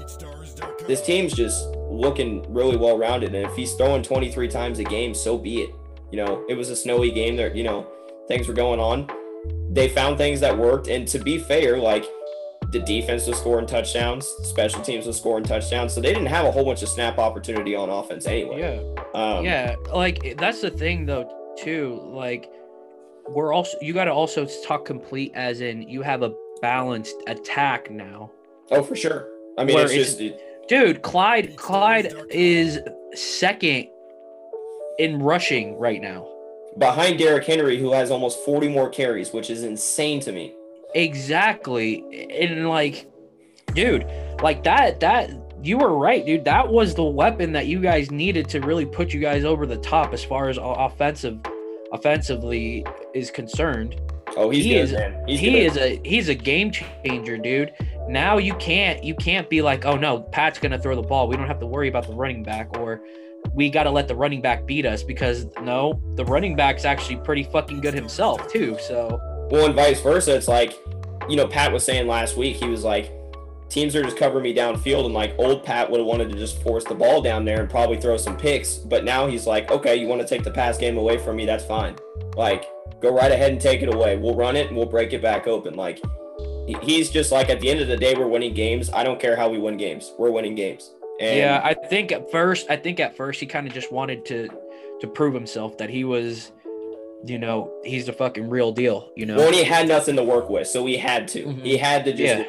this team's just looking really well rounded, and if he's throwing 23 times a game, so be it. You know, it was a snowy game. There, you know, things were going on. They found things that worked, and to be fair, like the defense was scoring touchdowns, special teams was scoring touchdowns, so they didn't have a whole bunch of snap opportunity on offense anyway. Yeah, um, yeah, like that's the thing though too. Like we're also you got to also talk complete as in you have a balanced attack now. Oh, for sure. I mean, it's, it's, just Dude, Clyde Clyde is second in rushing right now. Behind Derrick Henry, who has almost 40 more carries, which is insane to me. Exactly. And like, dude, like that, that you were right, dude. That was the weapon that you guys needed to really put you guys over the top as far as offensive offensively is concerned. Oh, he's he good, is, man. He's he good. is a he's a game changer, dude. Now you can't you can't be like, oh no, Pat's gonna throw the ball. We don't have to worry about the running back, or we got to let the running back beat us because no, the running back's actually pretty fucking good himself too. So Well, and vice versa. It's like, you know, Pat was saying last week, he was like, teams are just covering me downfield. And like old Pat would have wanted to just force the ball down there and probably throw some picks. But now he's like, okay, you want to take the pass game away from me? That's fine. Like, go right ahead and take it away. We'll run it and we'll break it back open. Like, he's just like, at the end of the day, we're winning games. I don't care how we win games. We're winning games. And yeah, I think at first, I think at first he kind of just wanted to to prove himself that he was, you know, he's the fucking real deal. You know. well, and he had nothing to work with. So he had to. Mhm. He had to just yeah.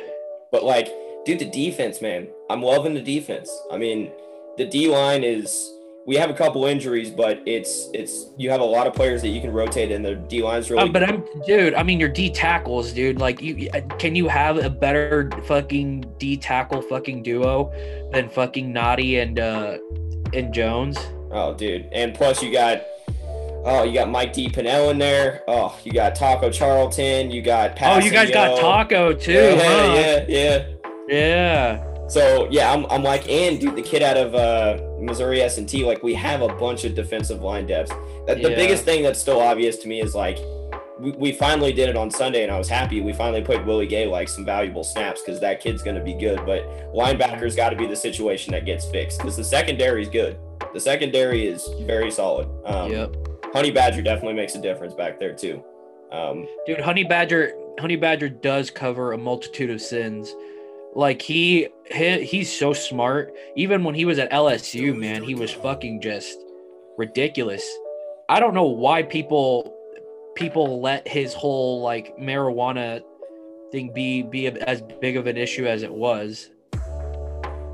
But like, dude, the defense, man, I'm loving the defense. I mean, the D line is. We have a couple injuries, but it's it's you have a lot of players that you can rotate, and the D line's really. Uh, but I'm, dude. I mean, your D tackles, dude. Like, you can you have a better fucking D tackle fucking duo than fucking Nnadi and uh and Jones? oh, dude, and plus you got. Oh, you got Mike D. Pennel in there. Oh, you got Taco Charlton. You got Oh, you guys got Taco too, Yeah, huh? yeah, yeah. Yeah. So yeah, I'm, I'm like, and dude, the kid out of uh, Missouri S and T, like we have a bunch of defensive line depths. That, the Yeah. biggest thing that's still obvious to me is like, we, we finally did it on Sunday, and I was happy. We finally put Willie Gay like some valuable snaps because that kid's going to be good. But linebackers got to be the situation that gets fixed because the secondary is good. The secondary is very solid. Um, yep. Honey Badger definitely makes a difference back there too. Um, Dude, Honey Badger, Honey Badger does cover a multitude of sins. Like he, he he's so smart. Even when he was at LSU, man, he was fucking just ridiculous. I don't know why people people let his whole like marijuana thing be be as big of an issue as it was.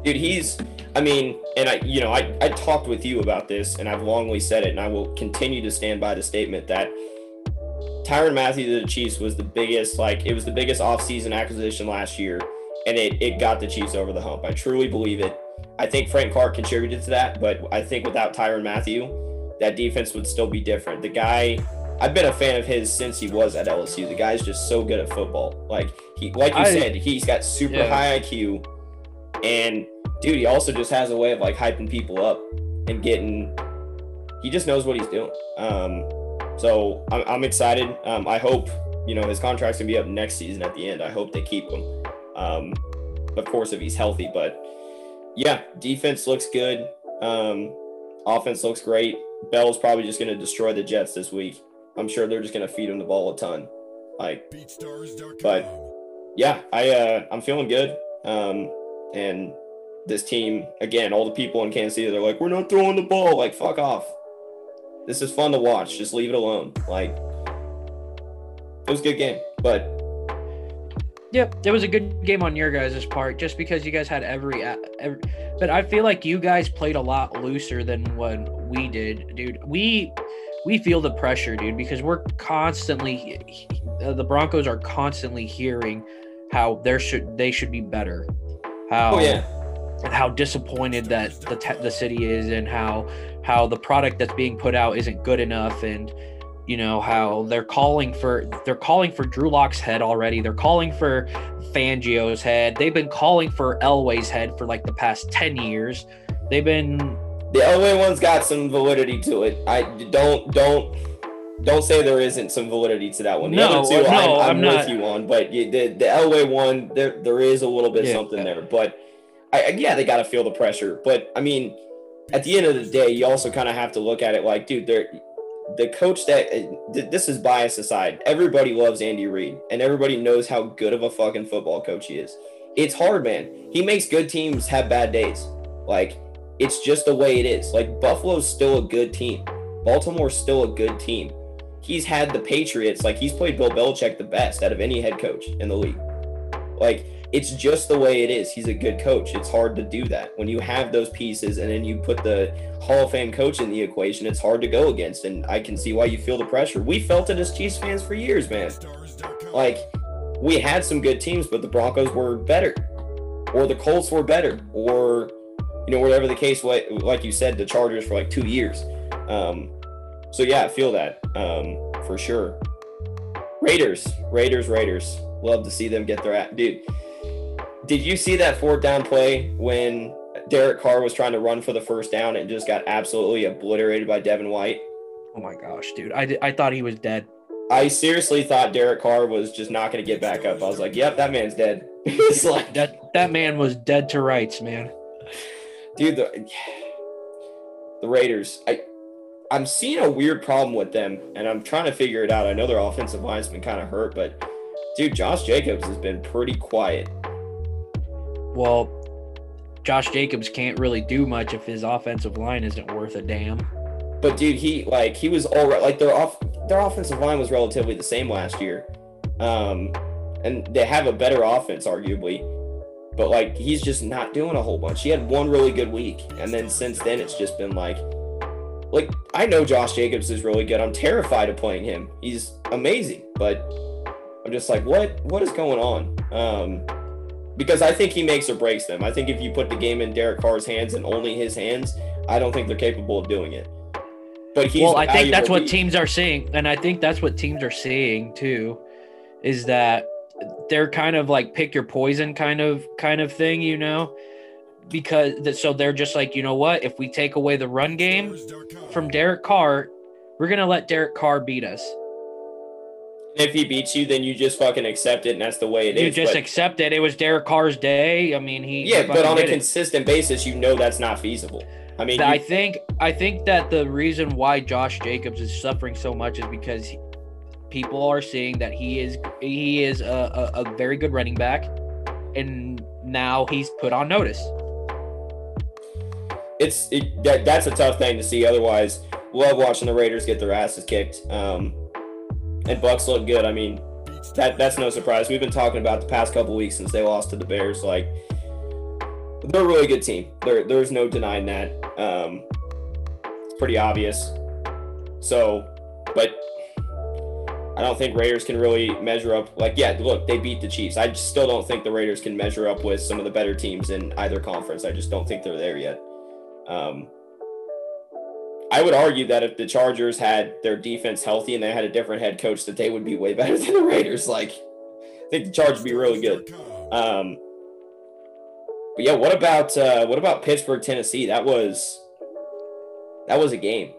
dude he's i mean and i you know i i talked with you about this and i've longly said it and i will continue to stand by the statement that tyrann mathieu to the chiefs was the biggest like it was the biggest offseason acquisition last year and it, it got the chiefs over the hump i truly believe it i think frank clark contributed to that but i think without tyrann mathieu that defense would still be different the guy I've been a fan of his since he was at LSU. The guy's just so good at football. Like he, like you I- said, he's got super Yeah. high IQ, and dude, he also just has a way of like hyping people up and getting. He just knows what he's doing. Um, so I'm, I'm excited. Um, I hope you know his contract's gonna be up next season at the end. I hope they keep him. Um, of course, if he's healthy, but yeah, defense looks good. Um, offense looks great. Bell's probably just gonna destroy the Jets this week. I'm sure they're just gonna feed him the ball a ton. Like But yeah, I uh, I'm feeling good. Um, and this team again, all the people in Kansas City, they're like, we're not throwing the ball. Like, fuck off. This is fun to watch. Just leave it alone. Like, it was a good game, but Yep, it was a good game on your guys' part, just because you guys had every, every. But I feel like you guys played a lot looser than what we did, dude. We we feel the pressure, dude, because we're constantly. The Broncos are constantly hearing how there should they should be better. How oh yeah, how disappointed that the te- the city is, and how how the product that's being put out isn't good enough, and you know how they're calling for they're calling for Drew Lock's head already. They're calling for Fangio's head. They've been calling for Elway's head for like the past ten years. They've been the Elway one's got some validity to it. I don't don't don't say there isn't some validity to that one. The No, other two, no, I'm, I'm, I'm with not- you on, but the the Elway one, there there is a little bit Yeah. something there. But I, I yeah, they got to feel the pressure. But I mean, at the end of the day, you also kind of have to look at it like, dude, they're the coach that this is bias aside. Everybody loves Andy Reid, and everybody knows how good of a fucking football coach he is. It's hard, man. He makes good teams have bad days. Like it's just the way it is. Like Buffalo's still a good team. Baltimore's still a good team. He's had the Patriots, like he's played Bill Belichick the best out of any head coach in the league. Like it's just the way it is. He's a good coach. It's hard to do that. When you have those pieces and then you put the Hall of Fame coach in the equation, it's hard to go against. And I can see why you feel the pressure. We felt it as Chiefs fans for years, man. Like, we had some good teams, but the Broncos were better, or the Colts were better, or, you know, whatever the case, like you said, the Chargers for like two years. Um, so, yeah, I feel that um, for sure. Raiders, Raiders, Raiders. Love to see them get their at dude. Did you see that fourth down play when Derek Carr was trying to run for the first down and just got absolutely obliterated by Devin White? Oh my gosh, dude. I, I thought he was dead. I seriously thought Derek Carr was just not going to get back up. I was like, "Yep, that man's dead." it's like that that man was dead to rights, man. Dude, the the Raiders. I I'm seeing a weird problem with them, and I'm trying to figure it out. I know their offensive line's been kind of hurt, but dude, Josh Jacobs has been pretty quiet well, Josh Jacobs can't really do much if his offensive line isn't worth a damn. But dude, he like he was all right. Like their off their offensive line was relatively the same last year, um, and they have a better offense arguably. But like he's just not doing a whole bunch. He had one really good week, and then since then it's just been like, like I know Josh Jacobs is really good. I'm terrified of playing him. He's amazing, but I'm just like, what what is going on? Um, because I think he makes or breaks them. I think if you put the game in Derek Carr's hands and only his hands, I don't think they're capable of doing it. But he's well, I think that's what teams are seeing, and I think that's what teams are seeing too, is that they're kind of like pick your poison kind of kind of thing, you know, because so they're just like, you know what, if we take away the run game from Derek Carr, we're gonna let Derek Carr beat us if he beats you, then you just fucking accept it, and that's the way it you is. you just but, accept it. It was Derek Carr's day. I mean, he yeah, but on a consistent it. basis, you know that's not feasible. I mean, I think I think that the reason why Josh Jacobs is suffering so much is because he, people are seeing that he is he is a, a, a very good running back, and now he's put on notice. It's it, that that's a tough thing to see. Otherwise, love watching the Raiders get their asses kicked. Um, and Bucks look good. I mean, that that's no surprise. We've been talking about the past couple weeks since they lost to the Bears. Like they're a really good team. There there's no denying that. Um, it's pretty obvious. So, but I don't think Raiders can really measure up. Like, yeah, look, they beat the Chiefs. I still don't think the Raiders can measure up with some of the better teams in either conference. I just don't think they're there yet. Um, I would argue that if the Chargers had their defense healthy and they had a different head coach, that they would be way better than the Raiders. Like, I think the Chargers would be really good. Um, but yeah, what about uh, what about Pittsburgh, Tennessee? That was that was a game.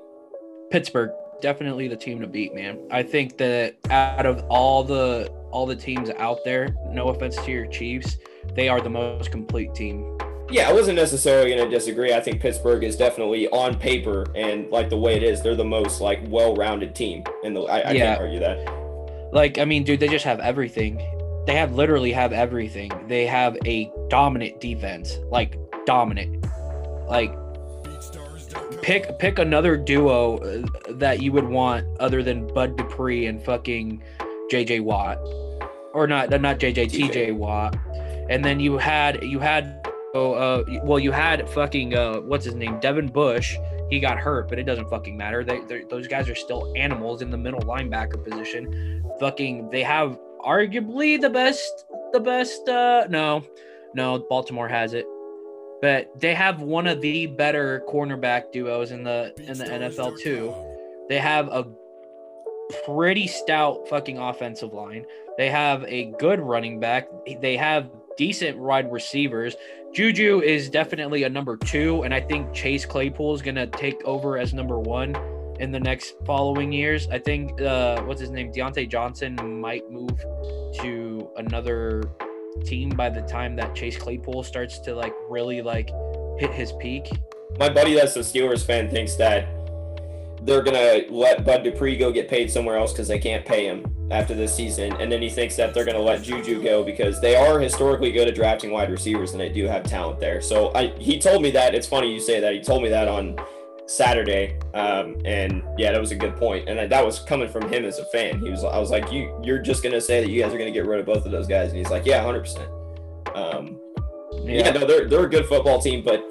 Pittsburgh definitely the team to beat, man. I think that out of all the all the teams out there, no offense to your Chiefs, they are the most complete team yeah, I wasn't necessarily going to disagree. I think Pittsburgh is definitely on paper and like the way it is, they're the most like well-rounded team, and I, I yeah. can't argue that. Like, I mean, dude, they just have everything. They have literally have everything. They have a dominant defense, like dominant. Like, pick pick another duo uh, that you would want other than Bud Dupree and fucking J.J. Watt, or not not J.J. T.J. Watt, and then you had you had uh, well, you had fucking uh, what's his name, Devin Bush. He got hurt, but it doesn't fucking matter. They, those guys are still animals in the middle linebacker position. Fucking, they have arguably the best, the best. Uh, no, no, Baltimore has it, but they have one of the better cornerback duos in the in the NFL too. They have a pretty stout fucking offensive line. They have a good running back. They have decent wide receivers. Juju is definitely a number two, and I think Chase Claypool is going to take over as number one in the next following years. I think uh, what's his name, Diontae Johnson, might move to another team by the time that Chase Claypool starts to like really like hit his peak. My buddy that's a Steelers fan thinks that they're gonna let Bud Dupree go get paid somewhere else because they can't pay him after this season, and then he thinks that they're gonna let Juju go because they are historically good at drafting wide receivers and they do have talent there. So I he told me that. It's funny you say that. He told me that on Saturday, um, and yeah, that was a good point. and that was coming from him as a fan. He was I was like, you you're just gonna say that you guys are gonna get rid of both of those guys, and he's like, yeah, hundred percent. Um, yeah. yeah, no, they're they're a good football team, but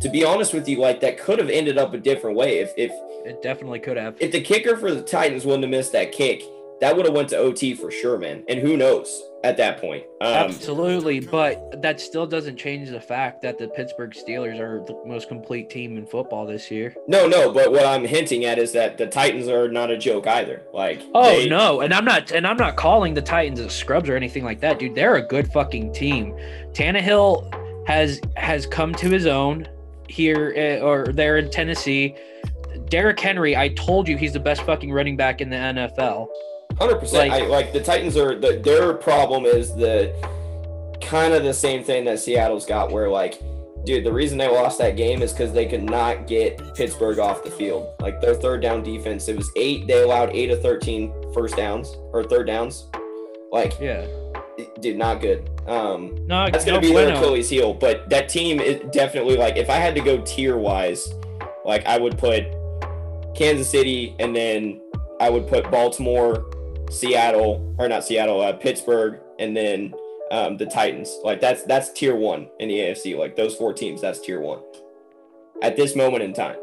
to be honest with you, like that could have ended up a different way if if it definitely could have. If the kicker for the Titans wouldn't have missed that kick, that would have went to OT for sure, man. And who knows at that point? Um, Absolutely, but that still doesn't change the fact that the Pittsburgh Steelers are the most complete team in football this year. No, no, but what I'm hinting at is that the Titans are not a joke either. Like, oh they, no, and I'm not, and I'm not calling the Titans a scrubs or anything like that, dude. They're a good fucking team. Tannehill has has come to his own here eh, or there in Tennessee. Derrick Henry, I told you he's the best fucking running back in the NFL. Hundred percent. Like, like the Titans are the, their problem is the kind of the same thing that Seattle's got, where like, dude, the reason they lost that game is because they could not get Pittsburgh off the field. Like their third down defense, it was eight. They allowed eight of 13 first downs or third downs. Like, yeah, dude, not good. Um, no, that's gonna no be bueno. their Achilles heel. But that team is definitely like, if I had to go tier wise, like I would put Kansas City and then I would put Baltimore Seattle or not Seattle, uh, Pittsburgh, and then um, the Titans. Like that's that's tier one in the AFC. Like those four teams, that's tier one at this moment in time.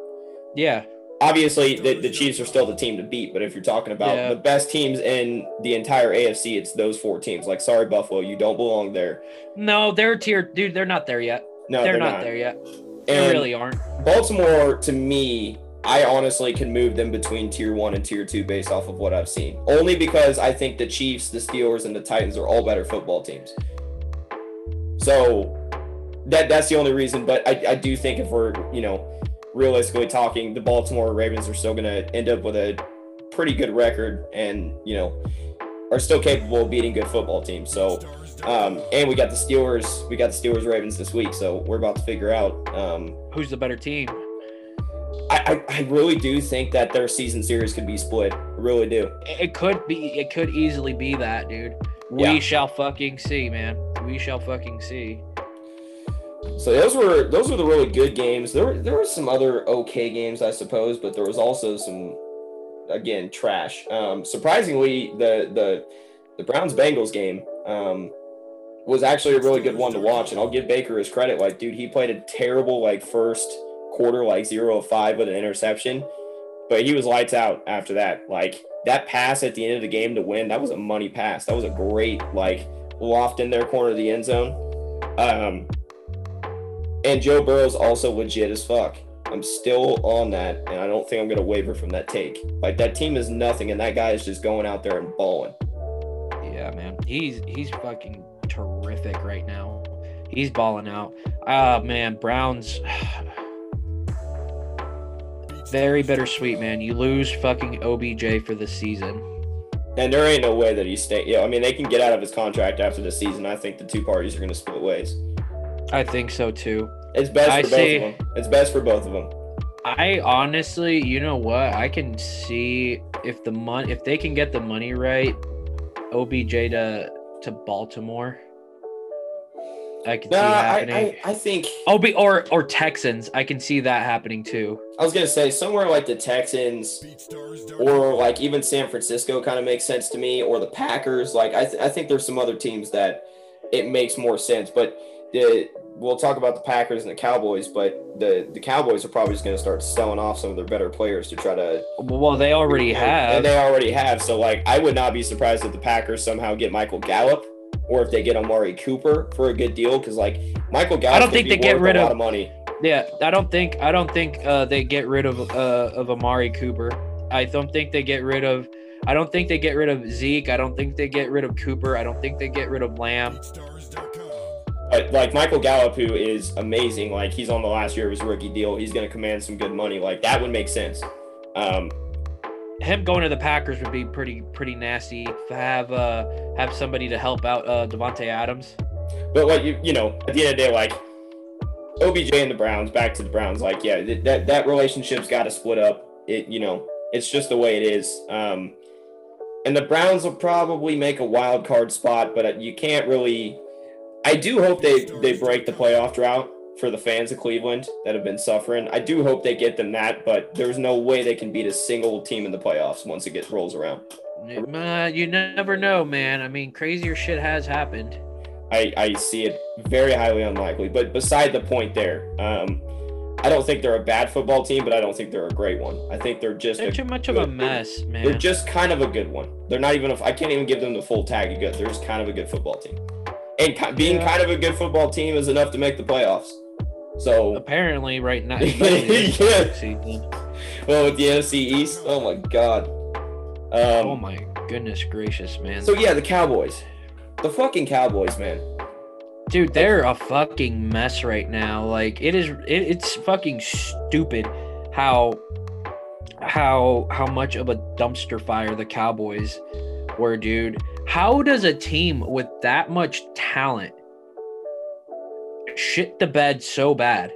Yeah. Obviously, the, the Chiefs are still the team to beat, but if you're talking about yeah. the best teams in the entire AFC, it's those four teams. Like, sorry, Buffalo, you don't belong there. No, they're tier, dude. They're not there yet. No, they're, they're not, not, there yet. They really aren't. Baltimore, to me, I honestly can move them between tier one and tier two based off of what I've seen. Only because I think the Chiefs, the Steelers, and the Titans are all better football teams. So that that's the only reason. But I, I do think if we're, you know, realistically talking, the Baltimore Ravens are still gonna end up with a pretty good record and, you know, are still capable of beating good football teams. So um, and we got the Steelers, we got the Steelers Ravens this week, so we're about to figure out um, who's the better team. I, I, really do think that their season series could be split. I really do. It could be. It could easily be that, dude. We yeah. shall fucking see, man. We shall fucking see. So those were those were the really good games. There were there were some other okay games, I suppose, but there was also some again trash. Um, surprisingly, the the the Browns Bengals game um, was actually a really good one to watch, and I'll give Baker his credit. Like, dude, he played a terrible like first quarter like zero of five with an interception, but he was lights out after that. Like that pass at the end of the game to win, that was a money pass. That was a great like loft in their corner of the end zone. Um, and Joe Burrow's also legit as fuck. I'm still on that, and I don't think I'm gonna waver from that take. Like that team is nothing, and that guy is just going out there and balling. Yeah, man, he's he's fucking terrific right now. He's balling out. Ah, uh, man, Browns. very bittersweet, man. You lose fucking OBJ for the season. And there ain't no way that he's staying. Yeah, I mean, they can get out of his contract after the season. I think the two parties are going to split ways. I think so too. It's best I for see, both of them. It's best for both of them. I honestly, you know what? I can see if the money, if they can get the money right, OBJ to to Baltimore I can see happening. I, I, I think. Oh, be or or Texans. I can see that happening too. I was gonna say somewhere like the Texans, or like even San Francisco, kind of makes sense to me, or the Packers. Like I, th- I think there's some other teams that it makes more sense. But the we'll talk about the Packers and the Cowboys, but the the Cowboys are probably just going to start selling off some of their better players to try to. Well, they already have. And they already have. So like, I would not be surprised if the Packers somehow get Michael Gallup or if they get Amari Cooper for a good deal because like Michael Gallup, I don't think they get rid of, of money. Yeah, I don't think I don't think uh, they get rid of uh, of Amari Cooper. I don't think they get rid of. I don't think they get rid of Zeke. I don't think they get rid of Cooper. I don't think they get rid of Lamb. But like Michael Gallup, who is amazing, like he's on the last year of his rookie deal, he's going to command some good money. Like that would make sense. Um, him going to the Packers would be pretty pretty nasty. Have uh have somebody to help out uh Davante Adams. But like you you know at the end of the day like OBJ and the Browns back to the Browns like yeah that that relationship's got to split up. It you know it's just the way it is. Um, and the Browns will probably make a wild card spot, but you can't really. I do hope they they break the playoff drought for the fans of Cleveland that have been suffering. I do hope they get them that, but there's no way they can beat a single team in the playoffs once it gets rolls around. Uh, you never know, man. I mean, crazier shit has happened. I, I see it very highly unlikely. But beside the point there, um, I don't think they're a bad football team, but I don't think they're a great one. I think they're just they're too much of a mess, man. They're just kind of a good one. They're not even. I can't even give them the full tag of good. They're just kind of a good football team, and being yeah. kind of a good football team is enough to make the playoffs. So apparently, right now, yeah. Well, with the NFC East, oh my god. Um, oh my goodness gracious, man. So yeah, the Cowboys, the fucking Cowboys, man. Dude, they're a fucking mess right now. Like it is, it, it's fucking stupid how how how much of a dumpster fire the Cowboys were, dude. How does a team with that much talent shit the bed so bad?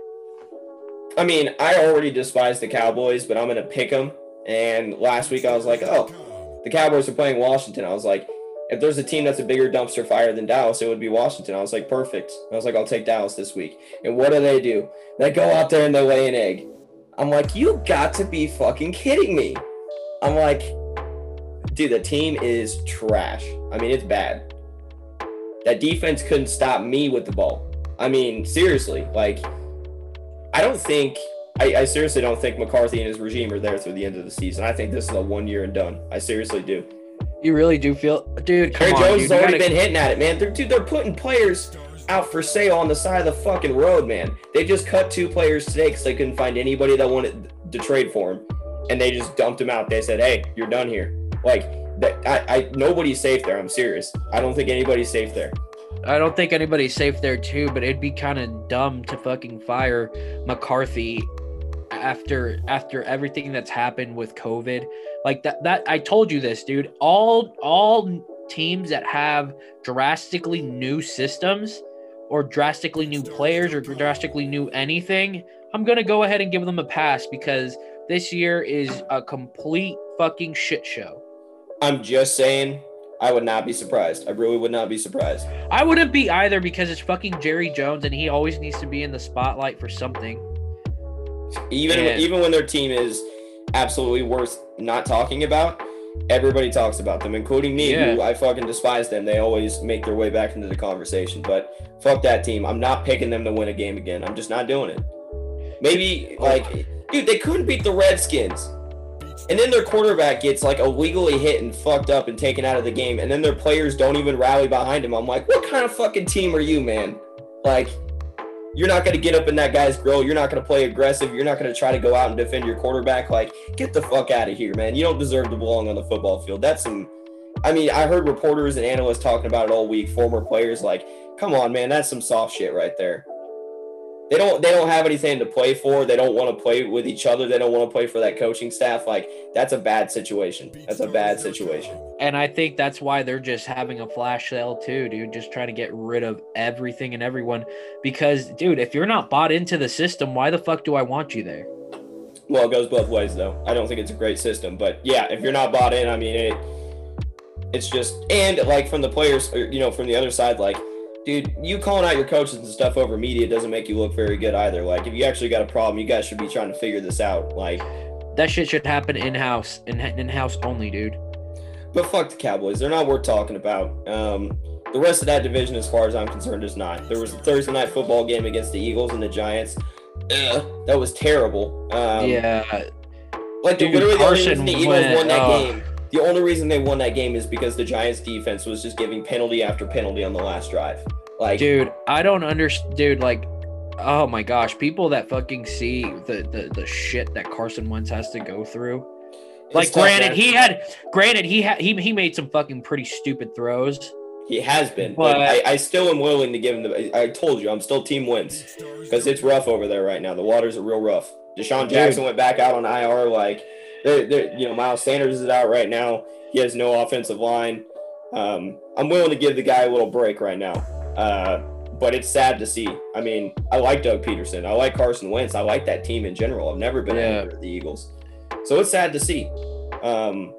I mean, I already despise the Cowboys, but I'm gonna pick them. And last week I was like, oh, the Cowboys are playing Washington. I was like, if there's a team that's a bigger dumpster fire than Dallas, it would be Washington. I was like, perfect. I was like, I'll take Dallas this week. And what do they do? They go out there and they lay an egg. I'm like, you got to be fucking kidding me. I'm like, dude, the team is trash. I mean, it's bad. That defense couldn't stop me with the ball. I mean, seriously, like, I don't think, I, I seriously don't think McCarthy and his regime are there through the end of the season. I think this is a one year and done. I seriously do. You really do feel, dude. Come Jerry on, Jones dude, has already gotta... been hitting at it, man. They're, dude, they're putting players out for sale on the side of the fucking road, man. They just cut two players today because they couldn't find anybody that wanted to trade for him, and they just dumped him out. They said, "Hey, you're done here." Like that, I, I nobody's safe there. I'm serious. I don't think anybody's safe there. I don't think anybody's safe there too, but it'd be kind of dumb to fucking fire McCarthy after after everything that's happened with COVID. Like that that I told you this, dude. All all teams that have drastically new systems or drastically new players or drastically new anything, I'm going to go ahead and give them a pass because this year is a complete fucking shit show. I'm just saying I would not be surprised. I really would not be surprised. I wouldn't be either because it's fucking Jerry Jones and he always needs to be in the spotlight for something. Even and, even when their team is absolutely worth not talking about, everybody talks about them, including me, yeah. who I fucking despise them. They always make their way back into the conversation. But fuck that team. I'm not picking them to win a game again. I'm just not doing it. Maybe like dude, they couldn't beat the Redskins. And then their quarterback gets like illegally hit and fucked up and taken out of the game, and then their players don't even rally behind him. I'm like, what kind of fucking team are you, man? Like, you're not going to get up in that guy's grill. You're not going to play aggressive. You're not going to try to go out and defend your quarterback. Like, get the fuck out of here, man. You don't deserve to belong on the football field. That's some. I mean, I heard reporters and analysts talking about it all week. Former players, like, come on, man, that's some soft shit right there they don't they don't have anything to play for. They don't want to play with each other. They don't want to play for that coaching staff. Like that's a bad situation. That's a bad situation. And I think that's why they're just having a flash sale too, dude. Just trying to get rid of everything and everyone. Because, dude, if you're not bought into the system, why the fuck do I want you there? Well, it goes both ways though. I don't think it's a great system, but yeah, if you're not bought in, I mean it. It's just and like from the players, you know, from the other side, like dude, you calling out your coaches and stuff over media doesn't make you look very good either. Like, if you actually got a problem, you guys should be trying to figure this out. Like, that shit should happen in house, in in house only, dude. But fuck the Cowboys. They're not worth talking about. Um, the rest of that division, as far as I'm concerned, is not. There was a Thursday night football game against the Eagles and the Giants. Ugh, that was terrible. Um, yeah. Like, dude, literally, the only reason the Eagles went, won that uh, game the only reason they won that game is because the Giants defense was just giving penalty after penalty on the last drive. Like, dude, I don't understand. Dude, like, oh my gosh, people that fucking see the the, the shit that Carson Wentz has to go through. Like, granted, he had, granted, he had, he he made some fucking pretty stupid throws. He has been, but, but I, I, still am willing to give him the. I told you, I'm still team Wentz because it's rough over there right now. The waters are real rough. DeSean Jackson dude. went back out on IR. Like, they're, they're, you know, Miles Sanders is out right now. He has no offensive line. Um, I'm willing to give the guy a little break right now. Uh, but it's sad to see. I mean, I like Doug Pederson. I like Carson Wentz. I like that team in general. I've never been yeah. a the Eagles. So it's sad to see. Um,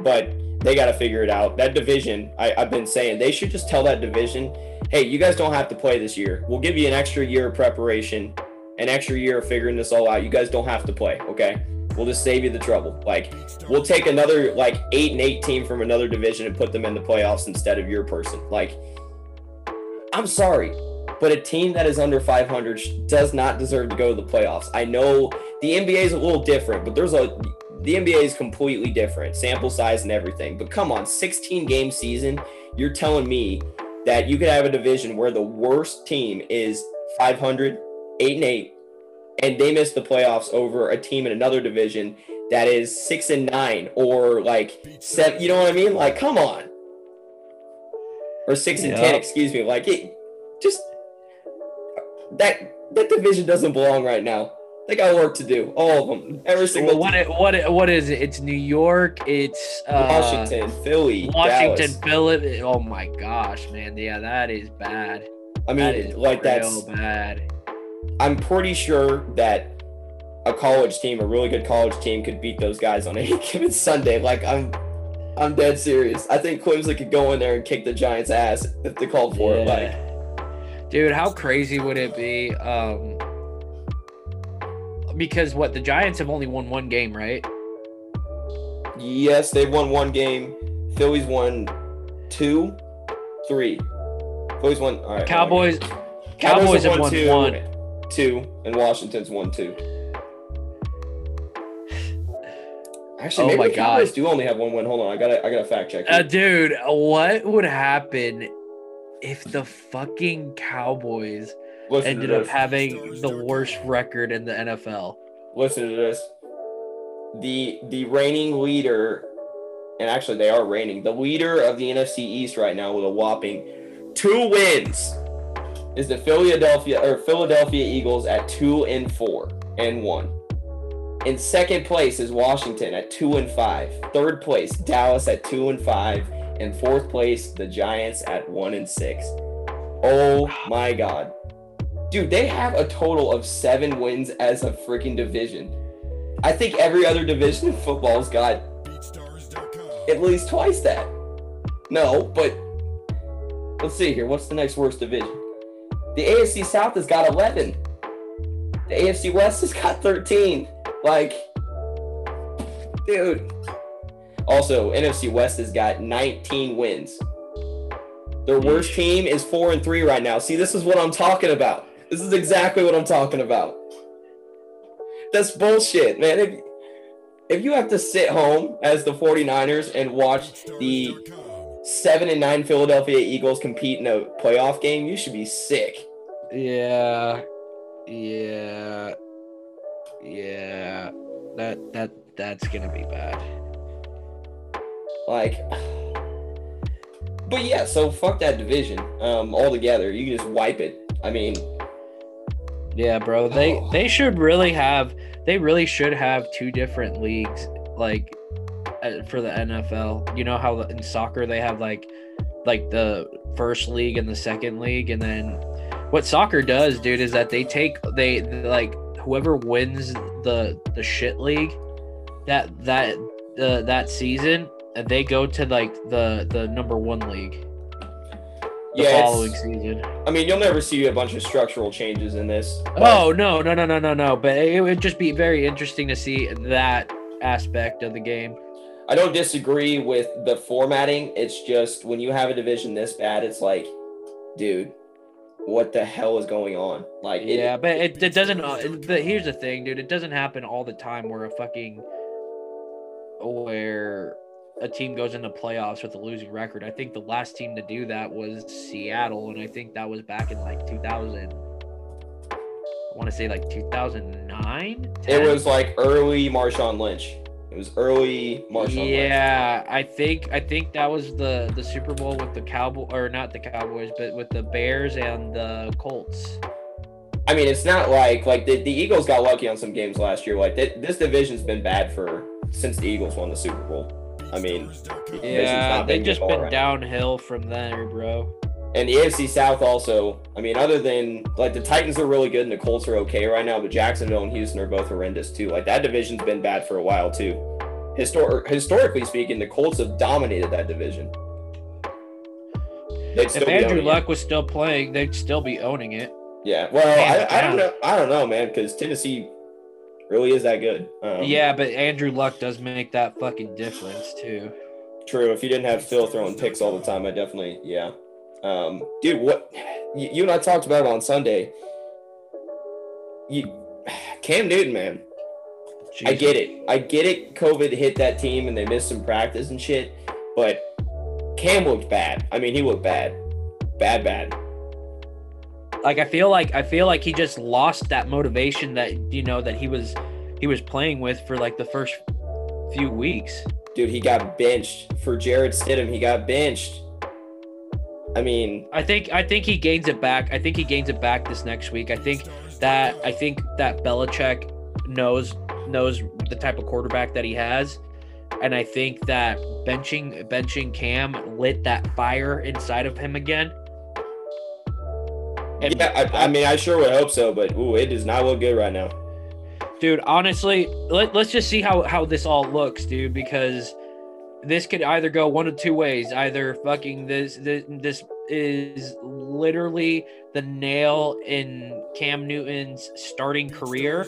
but they got to figure it out. That division, I, I've been saying, they should just tell that division, hey, you guys don't have to play this year. We'll give you an extra year of preparation, an extra year of figuring this all out. You guys don't have to play, okay? We'll just save you the trouble. Like, we'll take another like eight and eight team from another division and put them in the playoffs instead of your person. Like, I'm sorry, but a team that is under 500 does not deserve to go to the playoffs. I know the NBA is a little different, but there's a the NBA is completely different, sample size and everything. But come on, 16 game season, you're telling me that you could have a division where the worst team is 500, 8 and 8, and they miss the playoffs over a team in another division that is 6 and 9 or like 7, you know what I mean? Like come on. Or 6 and 10, excuse me. Like it just that that division doesn't belong right now. They got work to do. All of them. Every single. What it, what it, what is it? It's New York. It's uh, Washington, Philly, Washington, Philly. Oh my gosh, man. Yeah, that is bad. I mean, like that's. bad. I'm pretty sure that a college team, a really good college team, could beat those guys on any given Sunday. Like I'm, I'm dead serious. I think Clemson could go in there and kick the Giants' ass if they called for it. Like Dude, how crazy would it be? Um, because what the Giants have only won one game, right? Yes, they've won one game. Phillies won two, three. Phillies won. All right. Cowboys, Cowboys Cowboys have won two, one. Two, and Washington's one two. Actually, Oh maybe my the Cowboys God. do only have one win. Hold on, I gotta, I gotta fact check. Uh, dude, what would happen if the fucking Cowboys Listen ended up having the worst record in the NFL? Listen to this. The the reigning leader, and actually they are reigning. The leader of the NFC East right now with a whopping two wins is the Philadelphia or Philadelphia Eagles at two and four and one. In second place is Washington at two and five. Third place, Dallas at two and five. And fourth place, the Giants at one and six. Oh my god. Dude, they have a total of seven wins as a freaking division. I think every other division in football's got at least twice that. No, but let's see here. What's the next worst division? The AFC South has got 11. The AFC West has got 13. Like, dude. Also, NFC West has got 19 wins. Their worst team is 4 and 3 right now. See, this is what I'm talking about. This is exactly what I'm talking about. That's bullshit, man. If, if you have to sit home as the 49ers and watch the 7 and 9 Philadelphia Eagles compete in a playoff game, you should be sick. Yeah, yeah, yeah. That that that's gonna be bad. Like, but yeah, so fuck that division um, altogether. You can just wipe it. I mean, Yeah, bro. They Oh. they should really have. They really should have two different leagues, like for the NFL. You know how in soccer they have like like the first league and the second league, and then what soccer does, dude, is that they take they like whoever wins the the shit league that that uh, that season, and they go to like the the number one league the yeah, following season. I mean, you'll never see a bunch of structural changes in this. but- Oh no, no, no, no, no, no! But it would just be very interesting to see that aspect of the game. I don't disagree with the formatting. It's just when you have a division this bad, it's like, dude, what the hell is going on? Like, it, yeah, but it, it doesn't. uh, But here's the thing, dude. It doesn't happen all the time where a fucking where a team goes into playoffs with a losing record. I think the last team to do that was Seattle, and I think that was back in like 2000. I want to say like 2009. it was like early Marshawn Lynch. It was early Marshawn Lynch. Yeah, I think I think that was the the Super Bowl with the Cowboy or not the Cowboys, but with the Bears and the Colts. I mean, it's not like like the, the Eagles got lucky on some games last year. Like th- this division's been bad for since the Eagles won the Super Bowl. I mean, the Yeah, they've just been around. downhill from there, bro. And the AFC South also. I mean, other than like the Titans are really good and the Colts are okay right now, but Jacksonville and Houston are both horrendous too. Like that division's been bad for a while too. Histor- historically speaking, the Colts have dominated that division. If Andrew owning it. Luck was still playing, they'd still be owning it. yeah. Well, I, I don't know. I don't know, man, because Tennessee really is that good. Um, yeah, but Andrew Luck does make that fucking difference too. True. If you didn't have Phil throwing picks all the time, I definitely, yeah. Um, dude, what you, and I talked about on Sunday. You, Cam Newton, man. I get it. I get it. COVID hit that team and they missed some practice and shit. But Cam looked bad. I mean, he looked bad, bad, bad. Like I feel like I feel like he just lost that motivation that you know that he was he was playing with for like the first few weeks. Dude, he got benched for Jarrett Stidham. He got benched. I mean, I think I think he gains it back. I think he gains it back this next week. I think that I think that Belichick knows knows the type of quarterback that he has, and I think that benching benching Cam lit that fire inside of him again. And yeah, I, I mean, I sure would hope so, but ooh, it does not look good right now dude honestly let, let's just see how how this all looks dude because this could either go one of two ways either fucking this this, this is literally the nail in cam newton's starting career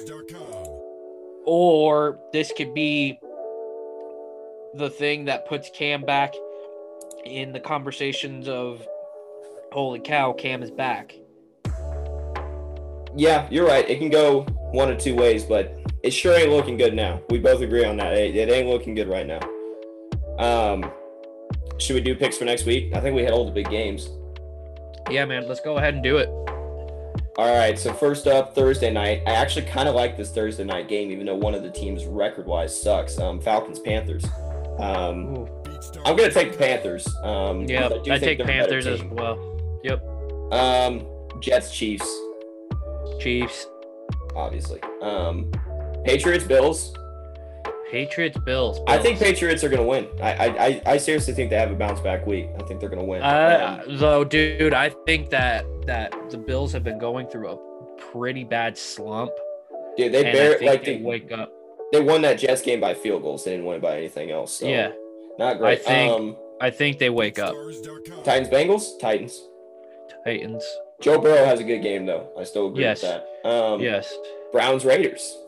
or this could be the thing that puts cam back in the conversations of holy cow cam is back yeah you're right it can go one of two ways, but it sure ain't looking good now. We both agree on that. It, it ain't looking good right now. Um, should we do picks for next week? I think we had all the big games. Yeah, man. Let's go ahead and do it. All right. So first up, Thursday night. I actually kind of like this Thursday night game, even though one of the teams record-wise sucks. Um, Falcons Panthers. Um, I'm gonna take the Panthers. Um, yeah, I, I take Panthers as well. Yep. Um, Jets Chiefs. Chiefs obviously. Um, Patriots, Bills. Patriots, Bills, Bills. I think Patriots are gonna win. I, I I seriously think they have a bounce back week. I think they're gonna win. Uh, um, though, dude, I think that that the Bills have been going through a pretty bad slump. Dude, they barely like they, they wake up. They won that Jets game by field goals. They didn't win by anything else. So yeah, not great. I think um, I think they wake up. Titans, Bengals, Titans. Titans. Joe Burrow has a good game though. I still agree yes. with that. Um, yes. Browns Raiders.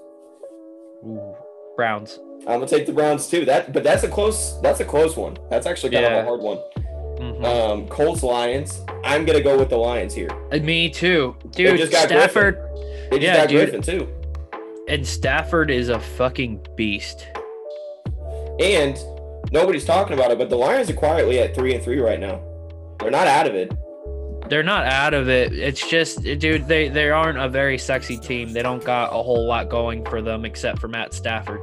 Ooh, Browns. I'm gonna take the Browns too. That, but that's a close. That's a close one. That's actually kind yeah. of a hard one. Mm-hmm. Um, Colts Lions. I'm gonna go with the Lions here. And me too, dude. Stafford. Griffin. They just yeah, got dude. Griffin too. And Stafford is a fucking beast. And nobody's talking about it, but the Lions are quietly at three and three right now. They're not out of it they're not out of it. It's just, dude, they they aren't a very sexy team. They don't got a whole lot going for them except for Matt Stafford.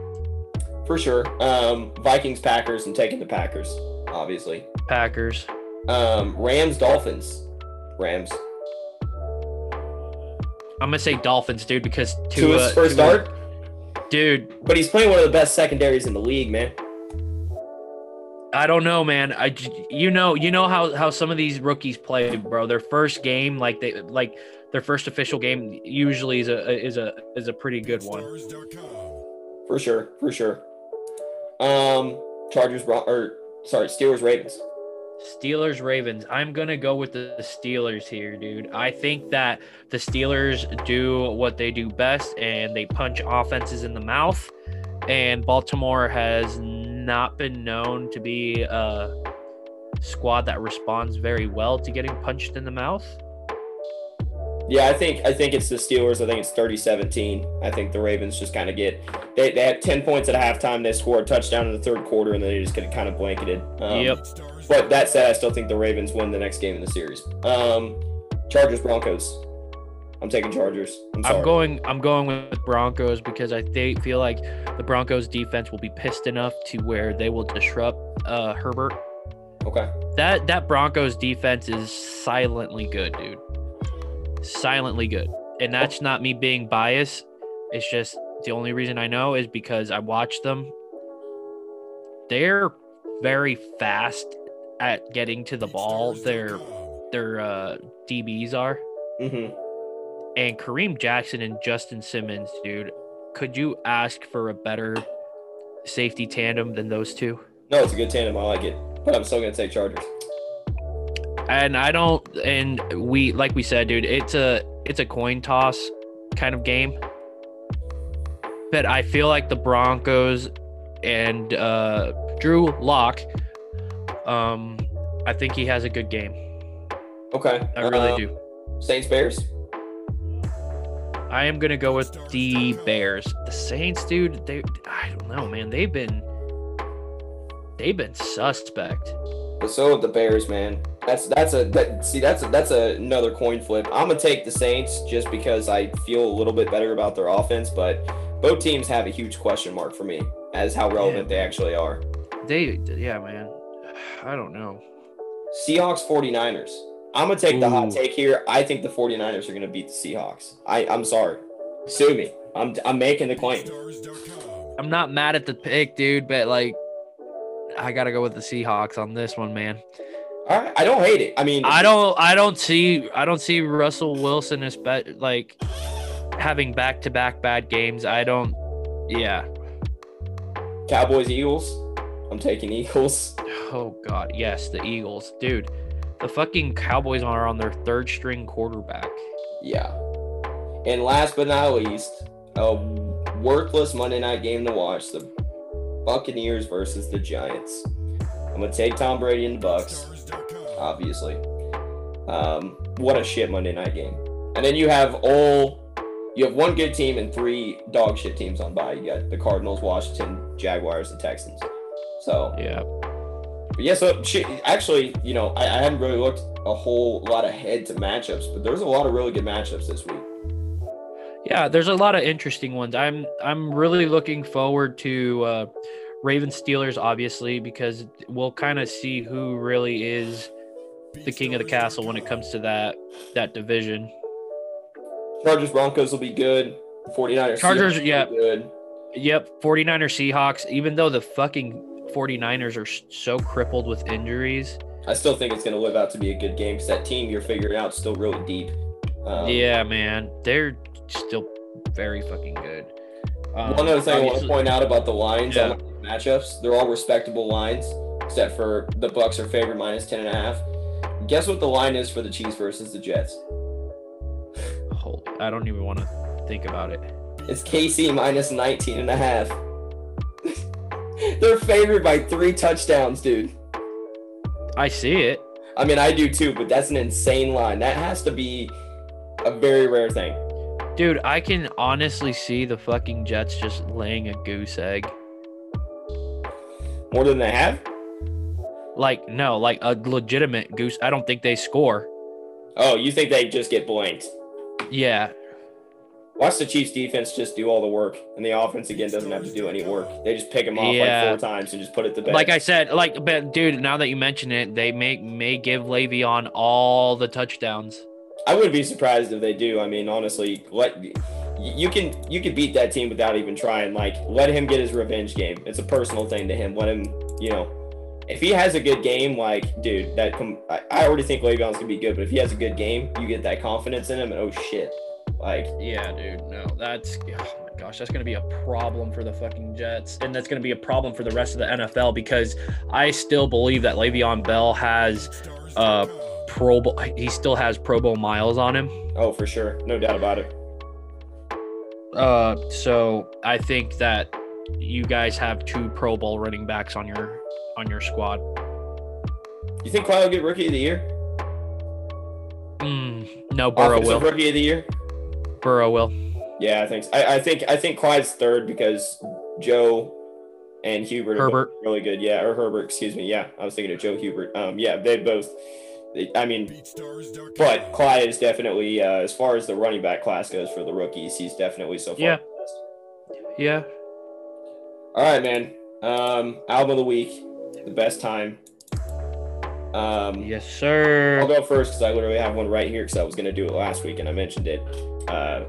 For sure. Um, Vikings, Packers, and taking the Packers, obviously. Packers. Um, Rams, Dolphins. Rams. I'm gonna say Dolphins, dude, because Tua's first start, dude. But he's playing one of the best secondaries in the league, man. I don't know, man. I you know you know how how some of these rookies play, bro. Their first game, like they like their first official game, usually is a is a is a pretty good one. For sure, for sure. Um, Chargers or sorry, Steelers Ravens. Steelers Ravens. I'm gonna go with the Steelers here, dude. I think that the Steelers do what they do best, and they punch offenses in the mouth. And Baltimore has not been known to be a squad that responds very well to getting punched in the mouth. Yeah, I think I think it's the Steelers. I think it's 30-17. I think the Ravens just kind of get they, they had 10 points at halftime. They scored a touchdown in the third quarter, and then they just get kind of blanketed. Um, yep. But that said, I still think the Ravens win the next game in the series. Um, Chargers Broncos. I'm taking Chargers. I'm, I'm, going. I'm going with Broncos because I th- feel like the Broncos defense will be pissed enough to where they will disrupt uh, Herbert. Okay. That that Broncos defense is silently good, dude. Silently good, and that's not me being biased. It's just the only reason I know is because I watched them. They're very fast at getting to the ball. Their their uh, DBs are. Mm-hmm. And Kareem Jackson and Justin Simmons, dude, could you ask for a better safety tandem than those two? No, it's a good tandem. I like it, but I'm still gonna take Chargers. And I don't. And we, like we said, dude, it's a it's a coin toss kind of game. But I feel like the Broncos and uh, Drew Lock. Um, I think he has a good game. Okay. I really Um, do. Saints Bears. I am gonna go with the Bears. The Saints, dude. They, I don't know, man. They've been, they've been suspect. But so with the Bears, man. That's that's a that, see that's a, that's a, another coin flip. I'm gonna take the Saints just because I feel a little bit better about their offense, but both teams have a huge question mark for me as how relevant they actually are. They, yeah, man. I don't know. Seahawks 49ers. I'm gonna take the hot take here. I think the 49ers are gonna beat the Seahawks. I I'm sorry. Sue me. I'm I'm making the claim. I'm not mad at the pick, dude, but like, I gotta go with the Seahawks on this one, man. All right. I don't hate it. I mean, I don't, I don't see, I don't see Russell Wilson as be- like having back to back bad games. I don't. Yeah. Cowboys Eagles. I'm taking Eagles. Oh God, yes, the Eagles, dude. The fucking Cowboys are on their third string quarterback. Yeah. And last but not least, a worthless Monday night game to watch: the Buccaneers versus the Giants. I'm gonna take Tom Brady and the Bucks, obviously. Um, what a shit Monday night game. And then you have all you have one good team and three dog shit teams on by. You got the Cardinals, Washington, Jaguars, and Texans. So Yeah. Yeah, so shit, actually, you know, I, I hadn't really looked a whole lot ahead to matchups, but there's a lot of really good matchups this week. Yeah, there's a lot of interesting ones. I'm I'm really looking forward to uh Raven Steelers obviously because we'll kind of see who really is the king of the castle when it comes to that that division. Chargers Broncos will be good. 49ers Chargers, Seahawks will be yeah. good. Yep, 49ers Seahawks even though the fucking 49ers are so crippled with injuries. I still think it's going to live out to be a good game because that team you're figuring out is still really deep. Um, yeah, man. They're still very fucking good. Um, One other thing I want to point out about the lines Yeah. on the matchups, they're all respectable lines, except for the Bucks are favored minus 10 and a half. Guess what the line is for the Chiefs versus the Jets? Holy, I don't even want to think about it. It's KC minus 19 and a half. They're favored by three touchdowns, dude. I see it. I mean, I do too, but that's an insane line. That has to be a very rare thing. Dude, I can honestly see the fucking Jets just laying a goose egg. More than they have? Like, no, like a legitimate goose. I don't think they score. Oh, you think they just get blanked? Yeah. Watch the Chiefs defense just do all the work, and the offense again doesn't have to do any work. They just pick them off Yeah. like four times and just put it to bed. Like I said, like, but dude, now that you mention it, they may may give Le'Veon all the touchdowns. I wouldn't be surprised if they do. I mean, honestly, let you can you can beat that team without even trying. Like, let him get his revenge game. It's a personal thing to him. Let him, you know, if he has a good game, like, dude, that com- I, I already think Le'Veon's gonna be good. But if he has a good game, you get that confidence in him, and oh shit, like, Yeah, dude. No, that's oh my gosh, that's gonna be a problem for the fucking Jets, and that's gonna be a problem for the rest of the NFL because I still believe that Le'Veon Bell has uh Pro Bowl. He still has Pro Bowl miles on him. oh for sure, no doubt about it. Uh, so I think that you guys have two Pro Bowl running backs on your on your squad. You think Clyde will get Rookie of the Year? Mm, no, Burrow Offensive will. Rookie of the Year? Burrow will. Yeah, I think. So. I, I think. I think Clyde's third because Joe and Hubert are Herbert. really good. Yeah, or Herbert. Excuse me. Yeah, I was thinking of Joe Hubert. Um, yeah, they both. they- I mean, but Clyde is definitely uh, as far as the running back class goes for the rookies. He's definitely so far. Yeah. best. Yeah. All right, man. Um, album of the week, the best time. Um, Yes, sir. I'll go first because I literally have one right here because I was gonna do it last week and I mentioned it. Uh,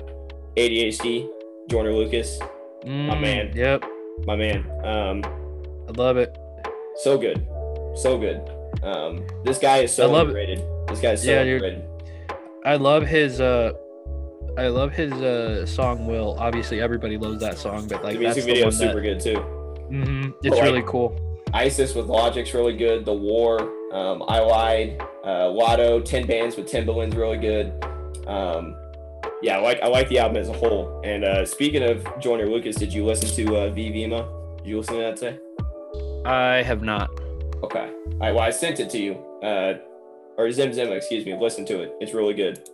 ADHD, Joyner Lucas, Mm, man. Yep. my man. Um, I love it. so good, so good. Um, this guy is so I love it. underrated. This guy is so Yeah, underrated. I love his uh I love his uh song Will. Obviously everybody loves that song, but like the music the video is that super good too. Mhm, it's Like- really cool. ISIS with Logic's really good. The War, um, I Lied, uh, Lotto, Ten Bands with Timbaland's really good. Um, yeah, I like I like the album as a whole. And uh, speaking of Joyner Lucas, did you listen to uh, V Vima? Did you listen to that today? I have not. Okay. All right. Well, I sent it to you. Uh, or Zim Zim, excuse me. Listen to it. It's really good.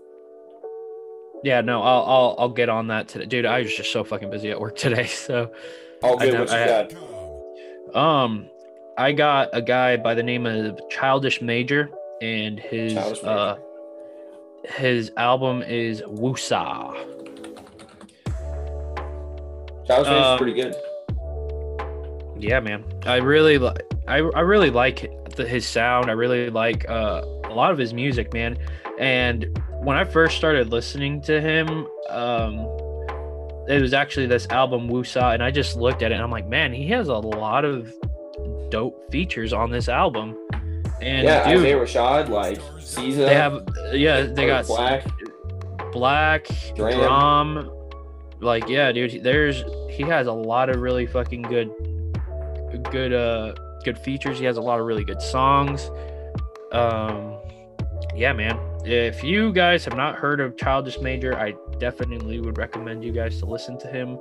Yeah, no, I'll I'll I'll get on that today, dude. I was just so fucking busy at work today, so. All good. what you I- got? Um, I got a guy by the name of Childish Major, and his Childish Major. uh his album is WOO$AH. Major's um, pretty good. Yeah, man. I really like I I really like the, his sound. I really like uh, a lot of his music, man. And when I first started listening to him, um, it was actually this album WOO$AH, and I just looked at it and I'm like, man, he has a lot of dope features on this album. And Yeah, dude, Isaiah Rashad, like Caesar. they have yeah, they got Black. Black, Dram. Drum. Like, yeah, dude, there's he has a lot of really fucking good good uh good features. He has a lot of really good songs. Um yeah, man. If you guys have not heard of Childish Major, I definitely would recommend you guys to listen to him.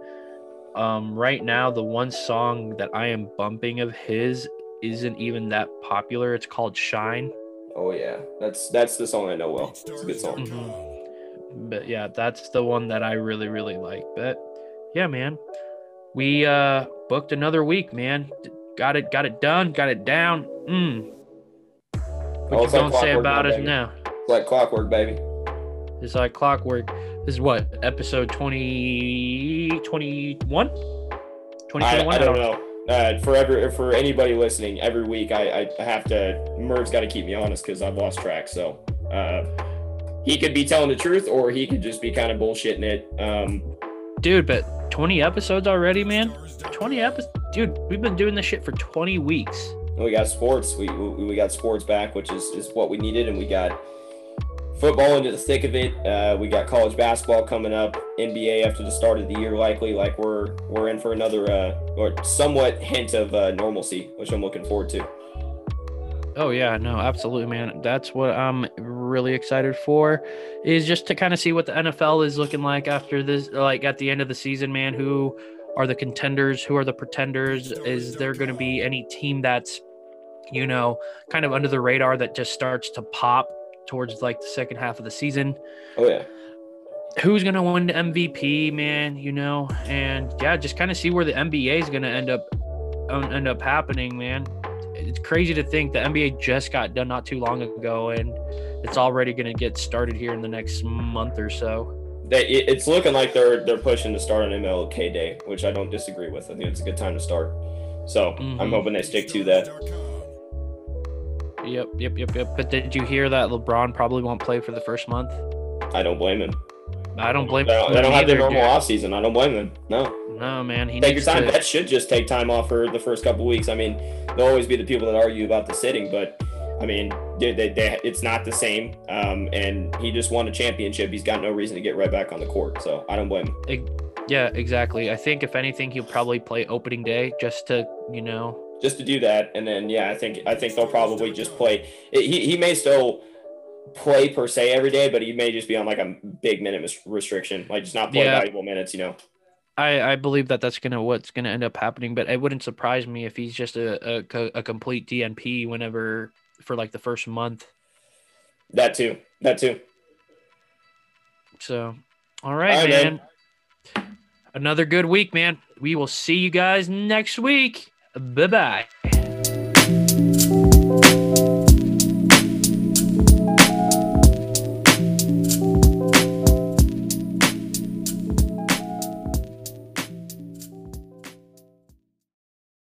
Um right now the one song that I am bumping of his isn't even that popular. It's called Shine. Oh yeah, that's that's the song I know well. It's a good song. Mhm. But yeah, that's the one that I really, really like. But yeah, man, we uh booked another week, man. Got it, got it done, got it down. Mm. What Oh, you it's like gonna say about us now? It's like clockwork, baby. It's like clockwork. This is what episode 20, 21? I, 2021? I don't know. Uh, for for anybody listening, every week I, I have to. Merv's got to keep me honest because I've lost track. So uh, he could be telling the truth, or he could just be kind of bullshitting it. Um, Dude, but 20 episodes already, man. 20 episodes. Dude, we've been doing this shit for 20 weeks. we got sports. We, we we got sports back, which is is what we needed, and we got football into the thick of it. Uh, we got college basketball coming up, NBA after the start of the year, likely. Like we're we're in for another uh, or somewhat hint of uh, normalcy, which I'm looking forward to. Oh yeah, no, absolutely, man. That's what I'm really excited for, is just to kind of see what the NFL is looking like after this, like at the end of the season, man. Who are the contenders? Who are the pretenders? Is there going to be any team that's, you know, kind of under the radar that just starts to pop towards like the second half of the season? Oh yeah. who's gonna win the MVP, man? You know, and yeah, just kind of see where the NBA is gonna end up um, end up happening, man. It's crazy to think the NBA just got done not too long ago, and it's already gonna get started here in the next month or so. They, it's looking like they're they're pushing to start on MLK Day, which I don't disagree with. I think it's a good time to start. So I'm Mhm. hoping they stick to that. Yep, yep, yep, yep. But did you hear that LeBron probably won't play for the first month? I don't blame him. I don't blame. They don't, they don't have their either, normal dude. off season. I don't blame them. No, No, man, he take your time. to. That should just take time off for the first couple weeks. I mean, there'll always be the people that argue about the sitting, but I mean, they, they, they, it's not the same. Um, and he just won a championship. He's got no reason to get right back on the court. So I don't blame him. Yeah, exactly. I think if anything, he'll probably play opening day just to, you know, just to do that. And then, yeah, I think I think they'll probably just play. He, he may still play per se every day, but he may just be on like a big minute restriction, like just not play Yeah. valuable minutes. You know, I, I believe that that's gonna what's gonna end up happening, but it wouldn't surprise me if he's just a, a, a complete DNP whenever for like the first month. that too. That too. So, all right, All right, man. man. Another good week, man. We will see you guys next week. Bye bye.